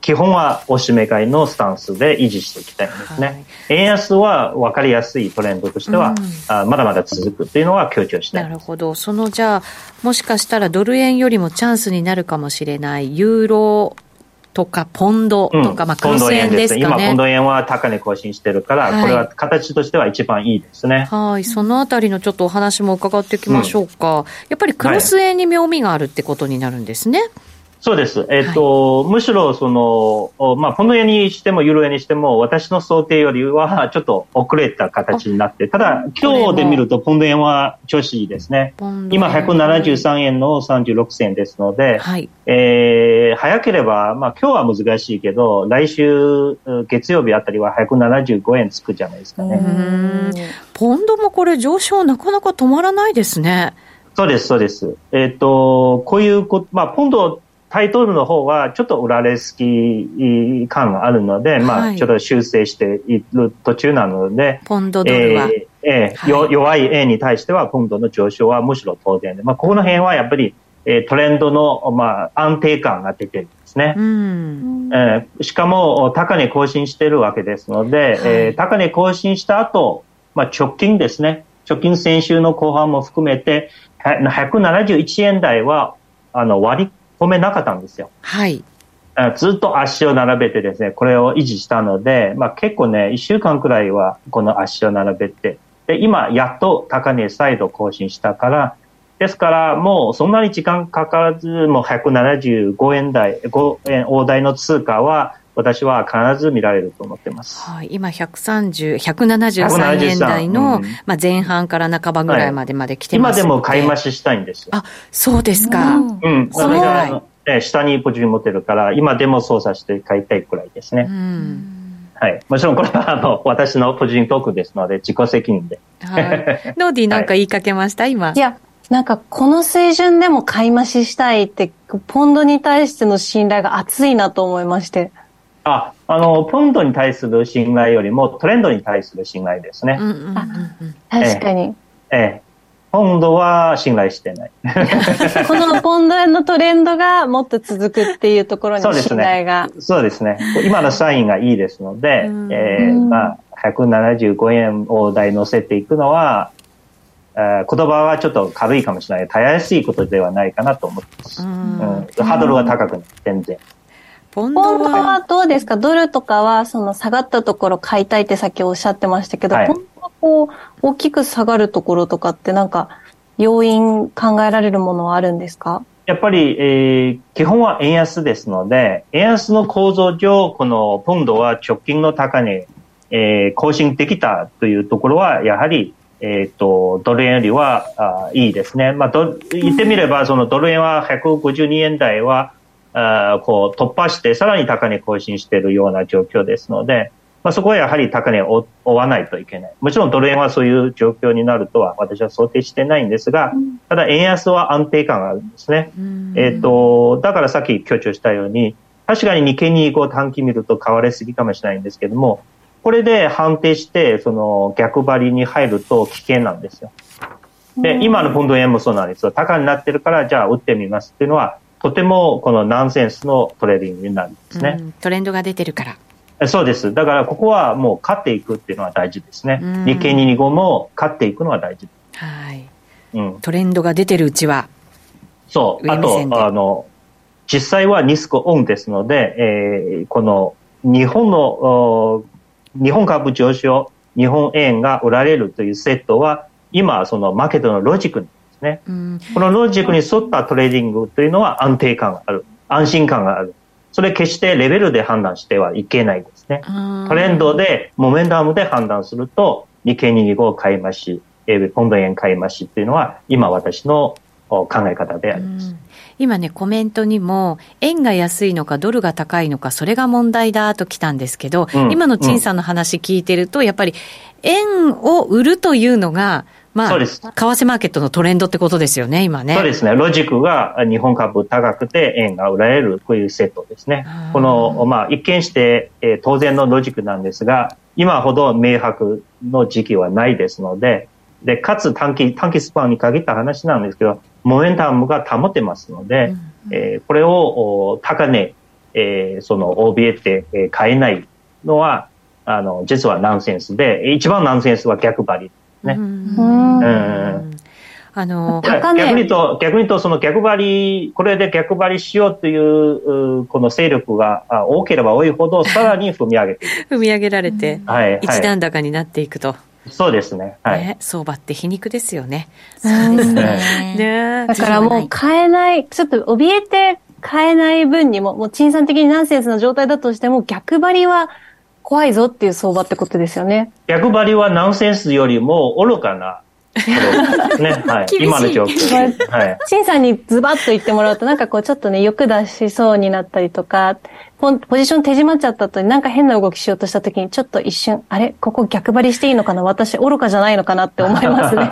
基本はおしめ買いのスタンスで維持していきたいんですね。はい、円安は分かりやすいトレンドとしては、うん、あまだまだ続くというのは強調したいなるほど。そのじゃあ、もしかしたらドル円よりもチャンスになるかもしれないユーロとかポンドとか、うん、まあ、クロス円ですかね。今、ポンド円は高値更新してるから、はい、これは形としては一番いいですね。はい。そのあたりのちょっとお話も伺っていきましょうか。うん、やっぱりクロス円に妙味があるってことになるんですね。はいそうです。えっ、ー、と、はい、むしろ、その、まあ、ポンド円にしてもユーロ円にしても、私の想定よりはちょっと遅れた形になって、ただ、今日で見るとポンド円は調子いいですね。今、173円の36銭ですので、はい、えー、早ければ、まあ、今日は難しいけど、来週月曜日あたりは175円つくじゃないですかね。ポンドもこれ上昇なかなか止まらないですね。そうです、そうです。えっ、ー、と、こういうこまあ、ポンドタイトルの方はちょっと売られすき感があるので、はい、まあ、ちょっと修正している途中なので、ポンドドルは。えーえーはい、弱い円に対しては、ポンドの上昇はむしろ当然で、まあ、ここの辺はやっぱり、えー、トレンドの、まあ、安定感が出てるんですね。うんえー、しかも、高値更新してるわけですので、はい、えー、高値更新した後、まあ、直近ですね。直近先週の後半も含めて、171円台は、あの、割り込めなかったんですよ。はい。ずっと足を並べてですね、これを維持したので、まあ結構ね、1週間くらいはこの足を並べて、で、今、やっと高値再度更新したから、ですから、もうそんなに時間かからず、もう175円台、5円大台の通貨は、私は必ず見られると思ってます。はい、今130、173円台の、うん、まあ前半から半ばぐらいまでまで来てます、はい、今でも買い増ししたいんですよ。あ、そうですか。うん。それが、え下にポジション持ってるから、今でも操作して買いたいくらいですね。うん。はい。もちろんこれは、あの、私の個人トークですので、自己責任で。はい。ノーディーなんか言いかけました、はい、今。いや、なんかこの水準でも買い増ししたいって、ポンドに対しての信頼が厚いなと思いまして。あ、あの、ポンドに対する信頼よりもトレンドに対する信頼ですね。うんうんうん、確かに。ええ。ポンドは信頼してない。このポンド円のトレンドがもっと続くっていうところに信頼が。そうですね。すね今のサインがいいですので、えー、まあ、175円を台乗せていくのは、言葉はちょっと軽いかもしれない。たやすいことではないかなと思ってます。うん、ハードルが高くない、全然。ポンドは。どうですか？ドルとかはその下がったところ買いたいってさっきおっしゃってましたけど、はい、ポンドはこう大きく下がるところとかってなんか要因考えられるものはあるんですか？やっぱり、えー、基本は円安ですので、円安の構造上、このポンドは直近の高値、えー、更新できたというところは、やはりえっ、ー、と、ドル円よりはあいいですね。まあ、言ってみれば、そのドル円は152円台は、あこう突破して、さらに高値更新しているような状況ですので、まあ、そこはやはり高値を追わないといけない。もちろんドル円はそういう状況になるとは私は想定してないんですが、ただ円安は安定感があるんですね。えっ、ー、と、だからさっき強調したように、確かに日経にこう短期見ると買われすぎかもしれないんですけども、これで判定して、その逆張りに入ると危険なんですよ。で、今のポンド円もそうなんですよ。高になってるから、じゃあ売ってみますっていうのは、とてもこのナンセンスのトレーディングになるんですね。トレンドが出てるから。そうです。だからここはもう買っていくっていうのは大事ですね。日経225も買っていくのは大事。はい。うん。トレンドが出てるうちは。そう。あと、あの、実際はリスクオンですので、えー、この日本の日本株上昇、日本円が売られるというセットは、今、そのマーケットのロジックですね。このロジックに沿ったトレーディングというのは安定感がある。安心感がある。それ決してレベルで判断してはいけないですね。トレンドで、モメンタムで判断すると、日経225買い増し、ポンド円買い増しっていうのは、今私の考え方であります。今ね、コメントにも、円が安いのかドルが高いのか、それが問題だと来たんですけど、うん、今の陳さんの話聞いてると、やっぱり円を売るというのが、まあ、為替マーケットのトレンドってことですよね、今ね。そうですね。ロジックが日本株高くて円が売られる、こういうセットですね。この、まあ、一見して、えー、当然のロジックなんですが、今ほど明白の時期はないですので、で、かつ短期、短期スパンに限った話なんですけど、モメンタムが保てますので、うん、えー、これを高値、えー、その、怯えて、えー、買えないのは、あの、実はナンセンスで、一番ナンセンスは逆張りですね。うん。うんあの逆に言うと、逆に言うと、その逆張り、これで逆張りしようという、この勢力が多ければ多いほど、さらに踏み上げていく。踏み上げられて、はい、一段高になっていくと。そうですね。はい。ね、相場って皮肉ですよね。そうですね。ねだからもう買えない、ちょっと怯えて買えない分にも、もう賃産的にナンセンスの状態だとしても、逆張りは怖いぞっていう相場ってことですよね。逆張りはナンセンスよりも愚かな ね、はい。今の状況。はい。陳さんにズバッと言ってもらうと、なんかこう、ちょっとね、欲出しそうになったりとか、ポポジション手締まっちゃった後になんか変な動きしようとした時に、ちょっと一瞬、あれ？ここ逆張りしていいのかな？私、愚かじゃないのかなって思いますね。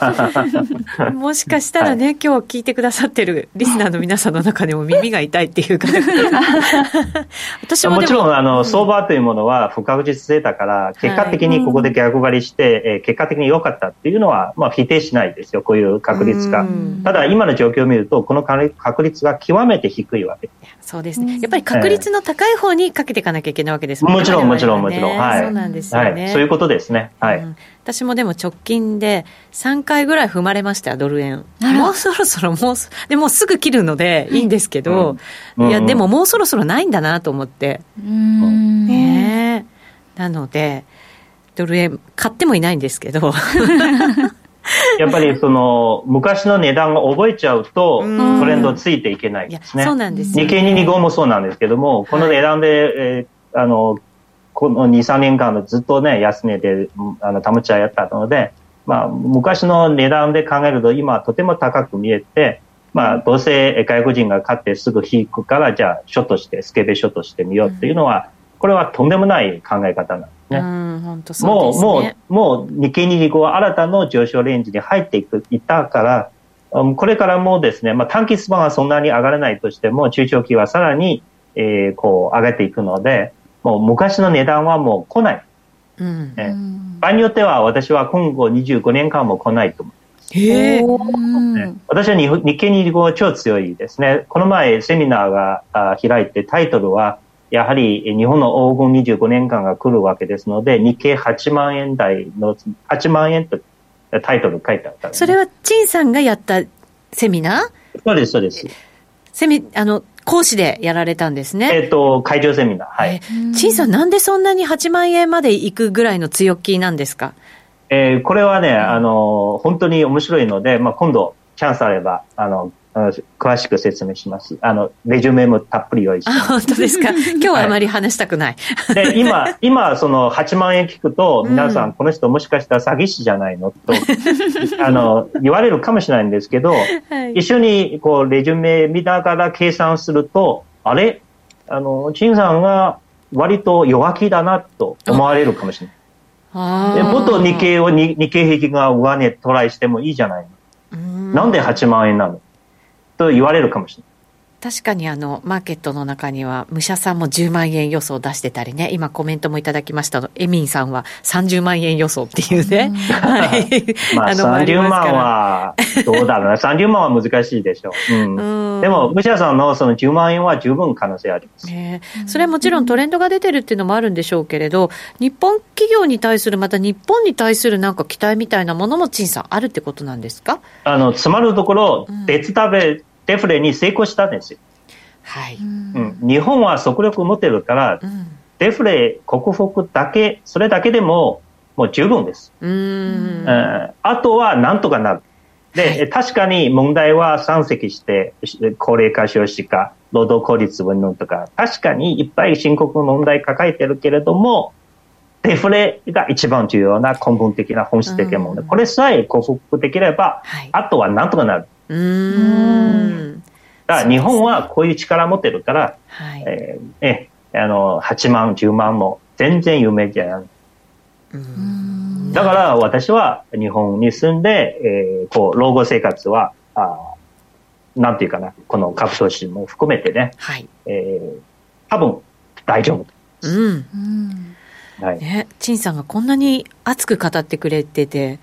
もしかしたらね、はい、今日聞いてくださってるリスナーの皆さんの中でも耳が痛いっていうか、私ももちろん、あの、相場というものは不確実性だから、結果的にここで逆張りして、はい、えー、結果的に良かったっていうのは、まあ、否定しないですよ、こういう確率が。ただ、今の状況を見ると、この確率が極めて低いわけ。そうですね。やっぱり確率の高い方にかけていかなきゃいけないわけですもんね。もちろん、もちろん、もちろん。はい。そうなんですよね、はい。そういうことですね。はい、うん。私もでも直近で3回ぐらい踏まれましたよ、ドル円。もうそろそろ、もう、でもすぐ切るのでいいんですけど、うん、いや、でももうそろそろないんだなと思って。うん。ねなので、ドル円買ってもいないんですけど やっぱりその、昔の値段が覚えちゃうと、トレンドついていけないですね。そうなんですよ、ね。日経225もそうなんですけども、この値段で、えー、あの、この2、3年間のずっとね、安値で、あの、保ち合いやったので、まあ、昔の値段で考えると、今とても高く見えて、まあ、どうせ外国人が買ってすぐ引くから、じゃあ、ショットして、スケベショットしてみようっていうのは、これはとんでもない考え方なんですね。うもう、もう、もう日経225は新たな上昇レンジに入っていく、いったから、うん、これからもですね、まあ短期スパンはそんなに上がらないとしても、中長期はさらに、えー、こう上げていくので、もう昔の値段はもう来ない。うん、え場合によっては私は今後25年間も来ないと思います。へね、私は日日経225は超強いですね。この前セミナーがあ開いてタイトルはやはり日本の黄金25年間が来るわけですので、日経8万円台の、8万円とタイトル書いてあった、ね、それは陳さんがやったセミナー？そうです、そうです。セミ、あの、講師でやられたんですね。えっ、ー、と、会場セミナー。はい。陳さん、なんでそんなに8万円まで行くぐらいの強気なんですか？えー、これはね、あの、本当に面白いので、まあ、今度、チャンスあれば、あの、詳しく説明します。あの、レジュメもたっぷり用意してます。あ、本当ですか？今日はあまり話したくない。はい、で、今、今、その8万円聞くと、皆さん、この人もしかしたら詐欺師じゃないの？と、あの、言われるかもしれないんですけど、はい、一緒に、こう、レジュメ見ながら計算すると、あれ？あの、陳さんが割と弱気だなと思われるかもしれない。でもっと日経を、日経平均が上値トライしてもいいじゃないの。なんで8万円なの？と言われるかもしれない。確かにあの、マーケットの中には、武者さんも10万円予想出してたりね、今コメントもいただきましたの、エミンさんは30万円予想っていうね。はい。まあ、30万は、どうだろうな。30万は難しいでしょう。うん。でも、武者さんのその10万円は十分可能性あります。えー、それはもちろんトレンドが出てるっていうのもあるんでしょうけれど、日本企業に対する、また日本に対するなんか期待みたいなものも、陳さん、あるってことなんですか？あの、つまるところ、別食べ、デフレに成功したんですよ。はい。うん、日本は速力持ってるから、うん、デフレ克服だけ、それだけでももう十分です。うん、あとはなんとかなる。で、はい、確かに問題は山積して、高齢化少子化、労働効率云々とか、確かにいっぱい深刻な問題抱えてるけれども、デフレが一番重要な根本的な本質的な問題。これさえ克服できれば、はい、あとはなんとかなる。うん。だから日本はこういう力持ってるから、はい。えー、えあの8万、10万も全然夢じゃない。だから私は日本に住んで、えー、こう老後生活はあなんていうかなこの株投資も含めてね、はい。えー、多分大丈夫。うん、はい。ね、陳さんがこんなに熱く語ってくれてて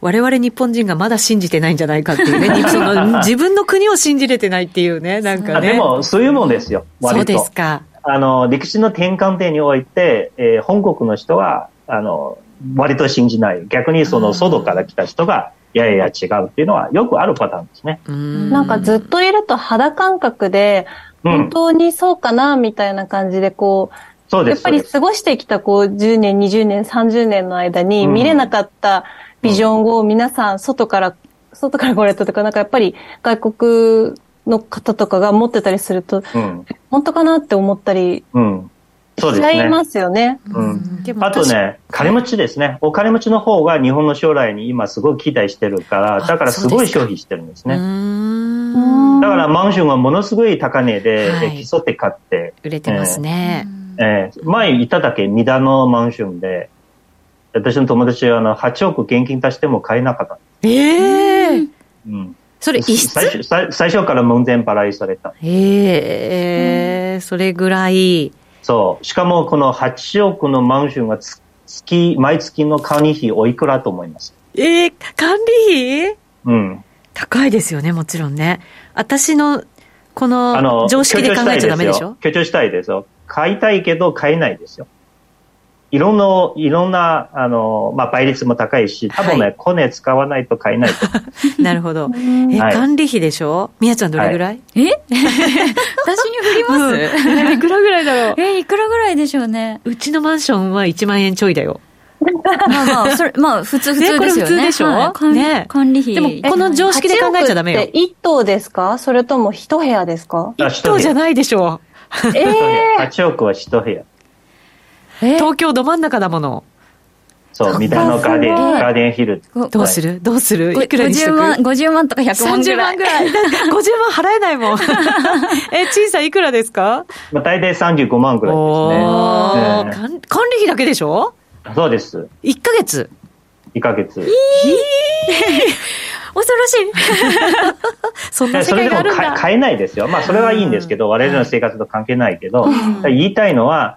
我々日本人がまだ信じてないんじゃないかっていうね、その自分の国を信じれてないっていうね、なんかね。でも、そういうもんですよ、そうですか。あの、歴史の転換点において、えー、本国の人は、あの、割と信じない。逆にその外から来た人が、いやいや違うっていうのはよくあるパターンですね。んなんかずっといると肌感覚で、本当にそうかな、みたいな感じでこう、そうです。やっぱり過ごしてきたこう10年、20年、30年の間に見れなかった、ビジョンを皆さん外から、外から来られたとか、なんかやっぱり外国の方とかが持ってたりすると、うん、本当かなって思ったり、うん、そうですね。違いますよね。うん。あとね、金持ちですね。お金持ちの方が日本の将来に今すごい期待してるから、だからすごい消費してるんですね。だからマンションがものすごい高値で、はい、競って買って。売れてますね。えー、前言っただけ、三田のマンションで、私の友達はあの8億現金足しても買えなかった。ええー、うん。それ一室？最初最初から門前払いされた。ええー、それぐらい。そう。しかもこの8億のマンションが月、毎月の管理費おいくらと思いますええー、管理費？うん。高いですよね、もちろんね。私の、この常識で考えちゃダメでしょ？強調したいですよ。買いたいけど買えないですよ。いろんな、いろんな、あの、まあ、倍率も高いし、多分ね、はい、コネ使わないと買えないと。なるほど。え、はい、管理費でしょ？みやちゃんどれぐらい、はい、え？私に振ります、うん、いくらぐらいだろう？え、いくらぐらいでしょうね。うちのマンションは1万円ちょいだよ。まあまあ、それ、まあ、普通、普通ですよね。普通でしょ、はい、ね管理費。でも、この常識で考えちゃダメよ。って1棟ですか？それとも1部屋ですか ?1 棟じゃないでしょう。ええー。8億は1部屋。東京ど真ん中だもの。そう、三田のガーデン、ガーデンヒル。どうする？どうする？いくらにしとく ?50 万、50万とか100万ぐらい。30万ぐらい。50万払えないもん。え、陳さんいくらですか？まあ大体35万ぐらいですね。管理費だけでしょ？そうです。1ヶ月 ?1 ヶ月。恐ろしい。そんな世界があるんだ。買えないですよ。まあそれはいいんですけど、我々の生活と関係ないけど、言いたいのは、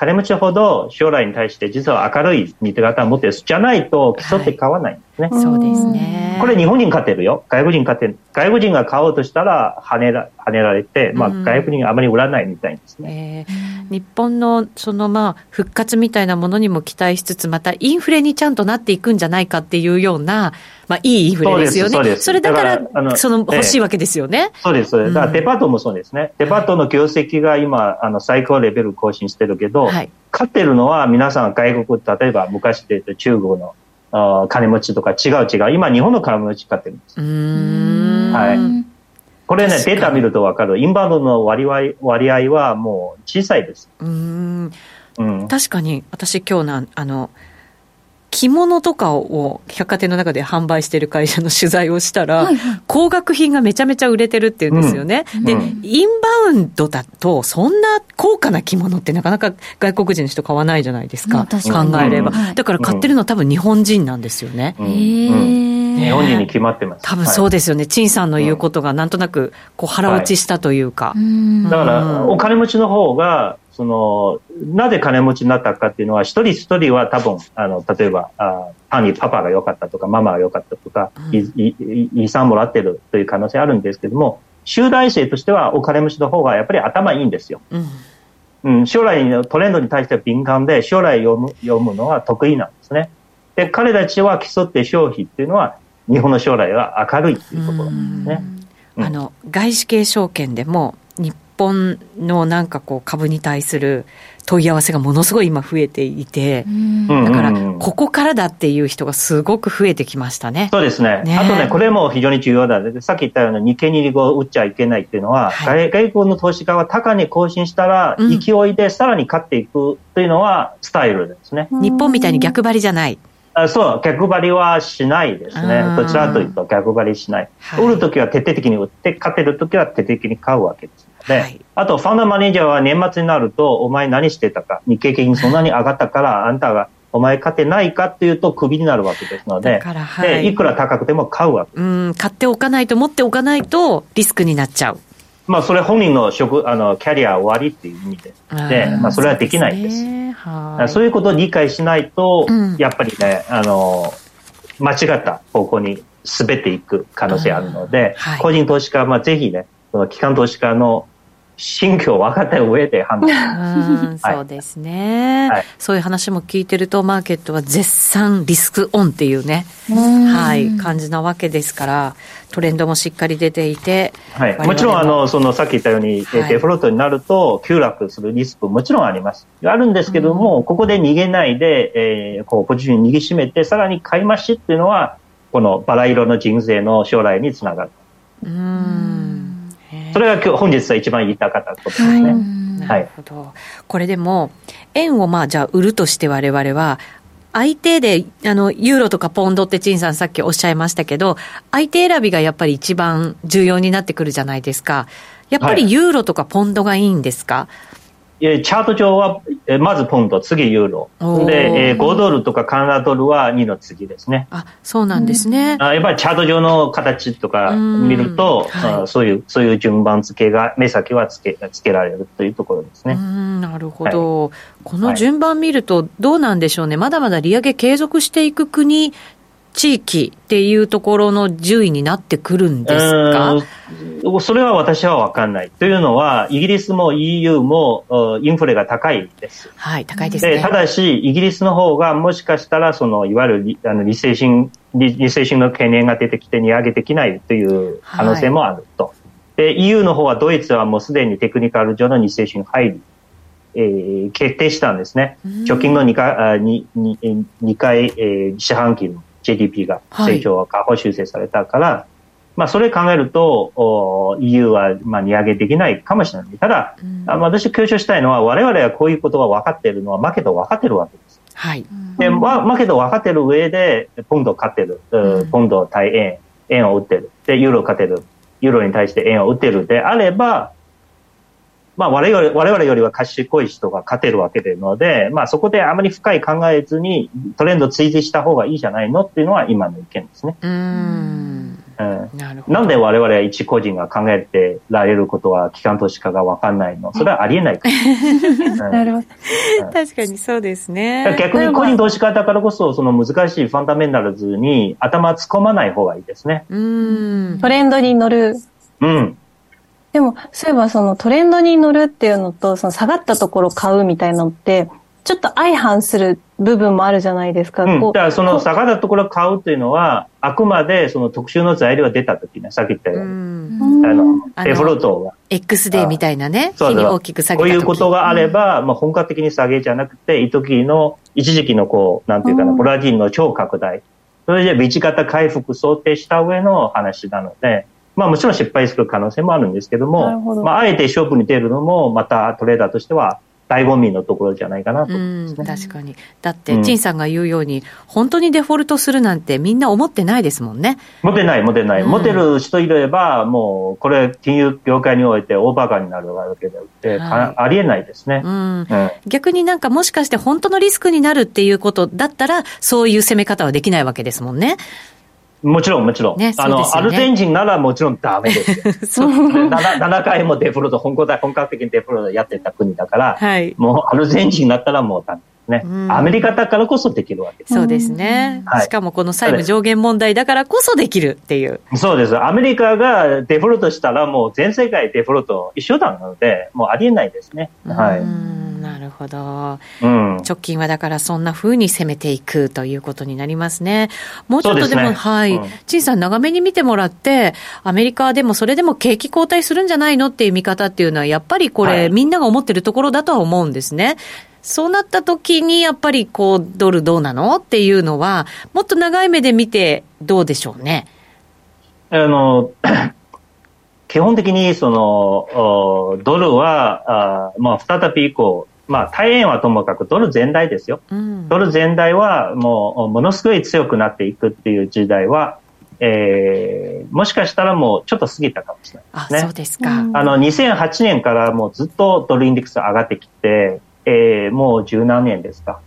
金持ちほど将来に対して実は明るい見て方を持ってるじゃないと競って買わないんですね、はい、そうですね。これ日本人勝ってるよ。外国人勝ってる。外国人が買おうとしたら跳ねら跳ねられて、まあ、外国人があまり売らないみたいですね、えー、日本のそのまあ復活みたいなものにも期待しつつまたインフレにちゃんとなっていくんじゃないかっていうようなまあ、いいインフレですよね。それだから、その欲しいわけですよね。そうです、そうです。だからデパートもそうですね。デパートの業績が今、あの、最高レベル更新してるけど、はい、勝ってるのは皆さん外国、例えば昔で言うと中国のあ金持ちとか違う違う。今日本の金持ち買ってるんです。はい。これね、データ見るとわかる。インバウンドの割合割合はもう小さいです。うん。うん、確かに、私今日な、あの、着物とかを百貨店の中で販売している会社の取材をしたら、はいはい、高額品がめちゃめちゃ売れてるっていうんですよね。うん、で、うん、インバウンドだと、そんな高価な着物ってなかなか外国人の人買わないじゃないですか。考えれば。だから買ってるのは多分日本人なんですよね。日本人に決まってます。多分そうですよね。陳さんの言うことがなんとなくこう腹落ちしたというか。はい、だから、お金持ちの方が、その、なぜ金持ちになったかっていうのは、一人一人は多分、あの、例えば、あ単にパパが良かったとか、ママが良かったとか、うん、遺産もらってるという可能性あるんですけども、集大成としてはお金持ちの方がやっぱり頭いいんですよ。うん、うん、将来のトレンドに対しては敏感で、将来読む読むのは得意なんですね。で、彼たちは競って消費っていうのは、日本の将来は明るいっていうところですね。あの、外資系証券でも、日本のなんかこう株に対する問い合わせがものすごい今増えていて、だからここからだっていう人がすごく増えてきましたね。そうですね。ねあとね、これも非常に重要だ。さっき言ったように日経2 5を打っちゃいけないっていうのは、はい、外国の投資家は高値更新したら勢いでさらに勝っていくというのはスタイルですね。日本みたいに逆張りじゃない。あそう、逆張りはしないですね。どちらというと逆張りしない。はい、売るときは徹底的に売って、勝てるときは徹底的に買うわけです。で、はい、あとファンドマネージャーは年末になると、お前何してたか、日経平均そんなに上がったから、あんたがお前勝てないかっていうとクビになるわけですので、はい、でいくら高くても買うわけ。うん、買っておかないと、持っておかないとリスクになっちゃう。まあ、それ本人の職、あの、キャリア終わりっていう意味で。で、まあ、それはできないです。そうそういうことを理解しないと、うん、やっぱりね、あの、間違った方向に滑っていく可能性あるので、はい、個人投資家は、まあ、ぜひね、その機関投資家の心境分かった上で判断。そうですね、はい、そういう話も聞いてると、マーケットは絶賛リスクオンっていうね、はい、感じなわけですから、トレンドもしっかり出ていて、はい、も。ちろんあのそのさっき言ったように、はい、デフロートになると急落するリスクもちろんあります。あるんですけども、うん、ここで逃げないで、えー、こうポジションに握りしめて、さらに買い増しっていうのは、このバラ色の人生の将来につながる。うんそれが今日本日は一番言いたかったことですね。なるほど。これでも、円をまあじゃあ売るとして我々は、相手で、あの、ユーロとかポンドって陳さんさっきおっしゃいましたけど、相手選びがやっぱり一番重要になってくるじゃないですか。やっぱりユーロとかポンドがいいんですか、はいチャート上は、まずポンド、次ユーロ。で、5ドルとかカナダドルは2の次ですね。あ、そうなんですね。やっぱりチャート上の形とか見ると、はい、そういう、そういう順番付けが、目先はつけ、つけられるというところですね。なるほど、はい、この順番見ると、どうなんでしょうね。まだまだ利上げ継続していく国地域っていうところの順位になってくるんですか？それは私は分かんない。というのは、イギリスも EU もインフレが高いです。はい、高いですね。ただし、イギリスの方がもしかしたら、その、いわゆるリあのリセーシンリ、リセーシンの懸念が出てきて値上げできないという可能性もあると。はい、で、EU の方はドイツはもうすでにテクニカル上のリセーシン入りえー、決定したんですね。直近の2回、あ 2, 2, 2回、えー、四半期の GDP が成長が下方修正されたから、はい、まあ、それ考えると、お EU は、まあ、利上げできないかもしれない。ただ、うん、あ私強調したいのは、我々はこういうことが分かっているのは、負けと分かってるわけです。はい。で、ま、負けと分かってる上で、ポンド勝ってる。うん、ポンド対円、円を売ってる。で、ユーロ勝ってる。ユーロに対して円を売ってるであれば、まあ、我々我々よりは賢い人が勝てるわけでので、まあ、そこであまり深い考えずにトレンド追随した方がいいじゃないのっていうのは今の意見ですね。うんなるほどなんで我々一個人が考えてられることは機関投資家が分かんないの？それはありえないから。なるほど。確かにそうですね。逆に個人投資家だからこそ、その難しいファンダメンタルズに頭突っ込まない方がいいですね。うん。トレンドに乗る。うん。でも、そういえばそのトレンドに乗るっていうのと、その下がったところ買うみたいなのって、ちょっと相反する部分もあるじゃないですか。うん、だからその下がったところを買うっていうのは、あくまでその特殊の材料が出た時ね、さっき言ったように。あの、デフォルトが。X デーみたいなね、日に大きく下げたこういうことがあれば、うん、まあ本格的に下げじゃなくて、一時の、一時期のこう、なんていうかな、ブラジルの超拡大。それで道型回復想定した上の話なので、まあもちろん失敗する可能性もあるんですけども、どまああえて勝負に出るのも、またトレーダーとしては、醍醐味のところじゃないかなと、ね、確かに。だって、陳さんが言うように、本当にデフォルトするなんてみんな思ってないですもんね。持てない、持てない。うん、持てる人いれば、もう、これ、金融業界において大バカになるわけであって、はい、ありえないですね。逆になんかもしかして本当のリスクになるっていうことだったら、そういう攻め方はできないわけですもんね。もちろん、もちろん。ね、あの、ね、アルゼンチンならもちろんダメですよ。そう 7, 7回もデフォルト、本格的にデフォルトやってた国だから、はい、もうアルゼンチンになったらもうダメ。ね、アメリカだからこそできるわけです。そうですね、はい、しかもこの債務上限問題だからこそできるっていう。そうです。アメリカがデフォルトしたらもう全世界デフォルト一緒なので、もうありえないですね。はい。なるほど、うん、直近はだからそんなふうに攻めていくということになりますね。もうちょっとでも、でね、はい、陳、うん、さん長めに見てもらって、アメリカでもそれでも景気後退するんじゃないのっていう見方っていうのは、やっぱりこれ、はい、みんなが思ってるところだとは思うんですね。そうなった時に、やっぱりこう、ドルどうなの？っていうのは、もっと長い目で見て、どうでしょうね。あの、基本的に、その、ドルは、あまあ、再びこう、まあ、大円はともかくドル全体ですよ。うん、ドル全体はもう、ものすごい強くなっていくっていう時代は、えー、もしかしたらもうちょっと過ぎたかもしれないですね。あ、そうですか。あの、2008年からもうずっとドルインデックス上がってきて、えー、もう十何年ですか。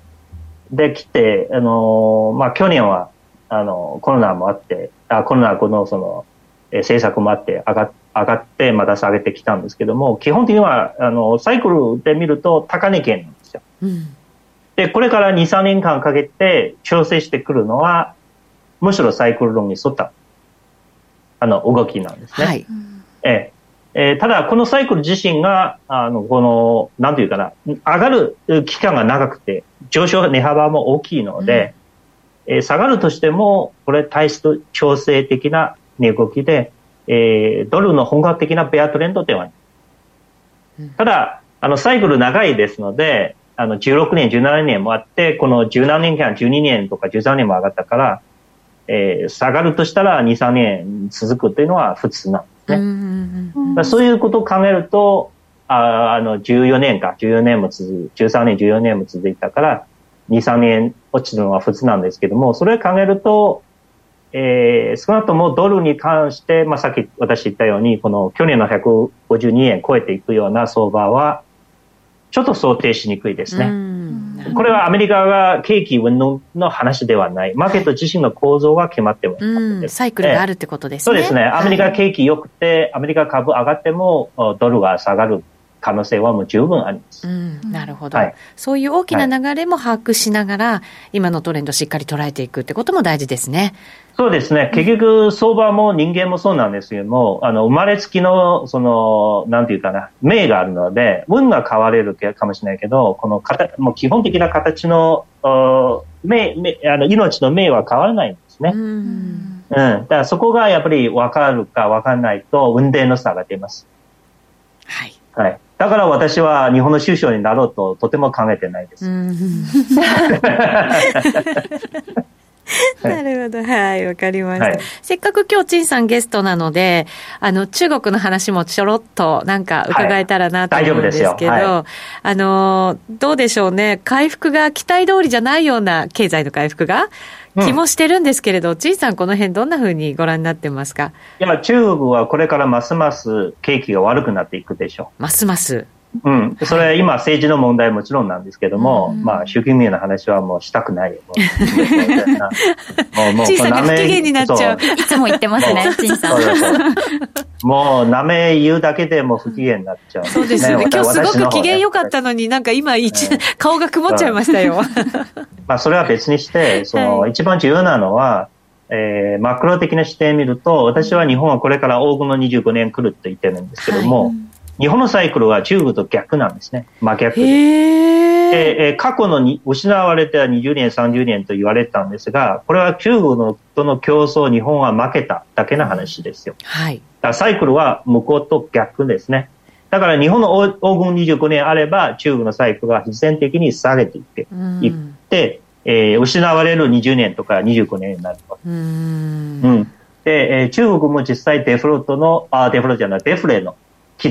で、来て、あのー、まあ、去年は、あの、コロナもあって、あコロナこの、その、えー、政策もあって上が、上がって、また下げてきたんですけども、基本的には、あの、サイクルで見ると高値圏なんですよ。うん、で、これから2、3年間かけて調整してくるのは、むしろサイクル論に沿った、あの、動きなんですね。はい。えーえー、ただ、このサイクル自身が、あの、この、なんていうかな、上がる期間が長くて、上昇値幅も大きいので、うん、えー、下がるとしても、これ、体質調整的な値動きで、えー、ドルの本格的なベアトレンドではない。うん、ただ、あの、サイクル長いですので、あの、16年、17年もあって、この17年間、12年とか13年も上がったから、えー、下がるとしたら2、3年続くというのは普通なんですね。そういうことを考えると、ああの、14年か、14年も続く、13年、14年も続いたから、2、3年落ちるのは普通なんですけども、それを考えると、えー、少なくともドルに関して、まあ、さっき私言ったように、この去年の152円超えていくような相場は、ちょっと想定しにくいですね。これはアメリカが景気運動の話ではない。マーケット自身の構造が決まってもいサイクルがあるってことですね。そうですね。アメリカ景気良くて、アメリカ株上がってもドルが下がる可能性はもう十分あります。うん、なるほど、はい、そういう大きな流れも把握しながら、はい、今のトレンドしっかり捉えていくってことも大事ですね。そうですね。結局、相場も人間もそうなんですけども、あの、生まれつきの、その、なんていうかな、命があるので、運が変われるかもしれないけど、この形、もう基本的な形の、命、命、あの、命の命は変わらないんですね。うん。うん。だからそこがやっぱり分かるか分かんないと、運転の差が出ます。はい。はい。だから私は日本の首相になろうととても考えてないです。なるほど。はい、わかりました。はい、せっかく今日、陳さんゲストなので、あの、中国の話もちょろっとなんか伺えたらなと思うんですけど、はいはい、あの、どうでしょうね。回復が期待通りじゃないような経済の回復が気もしてるんですけれど、陳、うん、さんこの辺どんなふうにご覧になってますか？いや、中国はこれからますます景気が悪くなっていくでしょう。ますます。うん、それは今政治の問題もちろんなんですけども、まあ、習近平の話はもうしたくない。もう、もう、陳さんが不機嫌になっちゃう。いつも言ってますね、陳さん。もう、名前言うだけでも不機嫌になっちゃう、そうですよね。今日すごく機嫌良かったのに、なんか今一、顔が曇っちゃいましたよ。まあ、それは別にして、その、一番重要なのは、えー、マクロ的な視点を見ると、私は日本はこれから黄金の25年来るって言ってるんですけども、はい日本のサイクルは中国と逆なんですね。真逆で。えー、過去のに失われた20年、30年と言われたんですが、これは中国のとの競争、日本は負けただけの話ですよ。はい。だサイクルは向こうと逆ですね。だから日本の黄金25年あれば、中国のサイクルは必然的に下げていって、いって、えー、失われる20年とか25年になると。うんうんで、えー、中国も実際デフロートの、あ、デフロじゃない、デフレの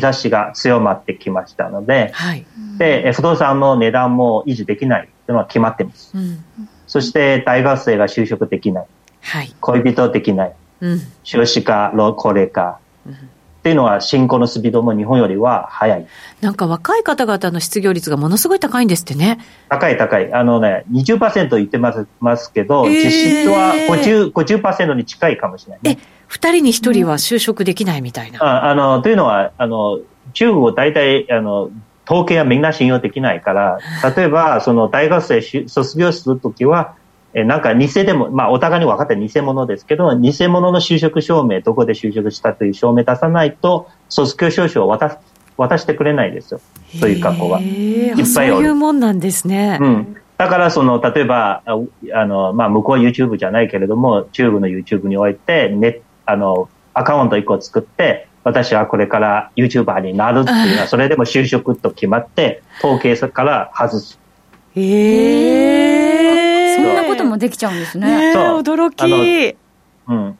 兆しが強まってきましたので、はい、で不動産の値段も維持できないというのは決まっています、うん、そして大学生が就職できない、はい、恋人できない、うん、少子化高齢化、うんっていうのは進行のスピードも日本よりは早い。なんか若い方々の失業率がものすごい高いんですってね。高い高い。あのね、20%言ってますますけど、えー、実質は 50%, 50に近いかもしれない、ね、え、二人に一人は就職できないみたいな。ああの、というのは、あの、中国は大体、あの、統計はみんな信用できないから、例えば、その大学生卒業するときは、えなんか偽でも、まあお互いに分かって偽物ですけど、偽物の就職証明、どこで就職したという証明出さないと、卒業証書を渡渡してくれないですよ。という過去は。いっぱいそういうもんなんですね。うん。だからその、例えば、あの、まあ向こうは YouTube じゃないけれども、中国の YouTube において、ネあの、アカウント1個作って、私はこれから YouTuber になるっていうのは、それでも就職と決まって、統計から外す。へえ。そんなこともできちゃうんですね。そう。驚き。うん。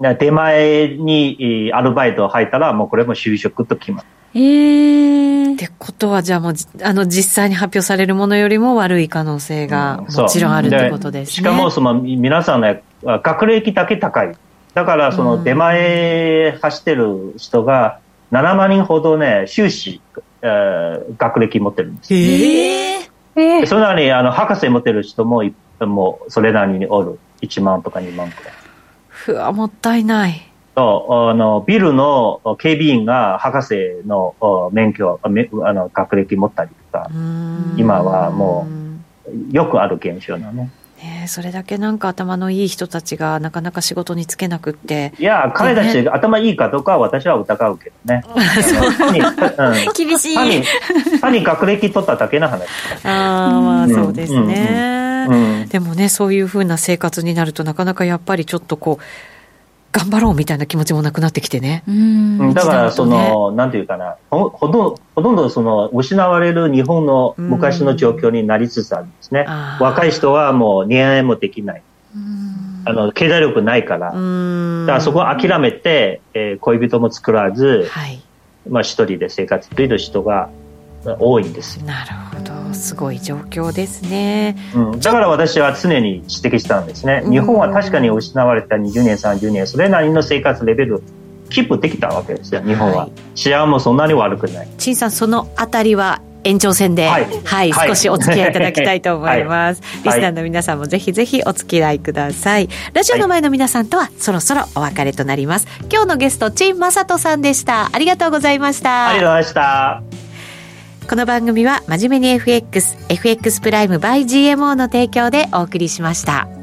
出前にアルバイト入ったら、もうこれも就職と決まる。えー、ってことは、じゃあもう、あの、実際に発表されるものよりも悪い可能性がもちろんあるってことですね。しかも、その、皆さんね、学歴だけ高い。だから、その、出前走ってる人が、7万人ほどね、修士、えー、学歴持ってるんです。えー、それなのに、あの、博士持ってる人ももうそれなりにおる。1万とか2万くらい。ふわもったいない。そうあのビルの警備員が博士の免許あの学歴持ったりとか。今はもうよくある現象なのねそれだけなんか頭のいい人たちがなかなか仕事に就けなくって。いや彼たち、頭いいかどうかは私は疑うけどね。う。ん、厳しい。単に学歴取っただけの話。ああまあそうですね、うんうんでもねそういうふうな生活になるとなかなかやっぱりちょっとこう頑張ろうみたいな気持ちもなくなってきてね。だからその、ね、なんていうかなほほとほとんどその失われる日本の昔の状況になりつつあるんですね。若い人はもう恋愛もできない。あの経済力ないから。だからそこを諦めて、えー、恋人も作らず、はい、まあ一人で生活している人が多いんですなるほど。すごい状況ですね、うん、だから私は常に指摘したんですね。日本は確かに失われた20年30年それなりの生活レベルキープできたわけですよ日本は、はい、治安もそんなに悪くない。陳さんそのあたりは延長戦で、はい、はい、少しお付き合いいただきたいと思います。はい、リスナーの皆さんもぜひぜひお付き合いください。ラジオの前の皆さんとはそろそろお別れとなります。今日のゲスト、陳正人さんでした。ありがとうございました。ありがとうございました。この番組は真面目に FX、FX プライム by GMO の提供でお送りしました。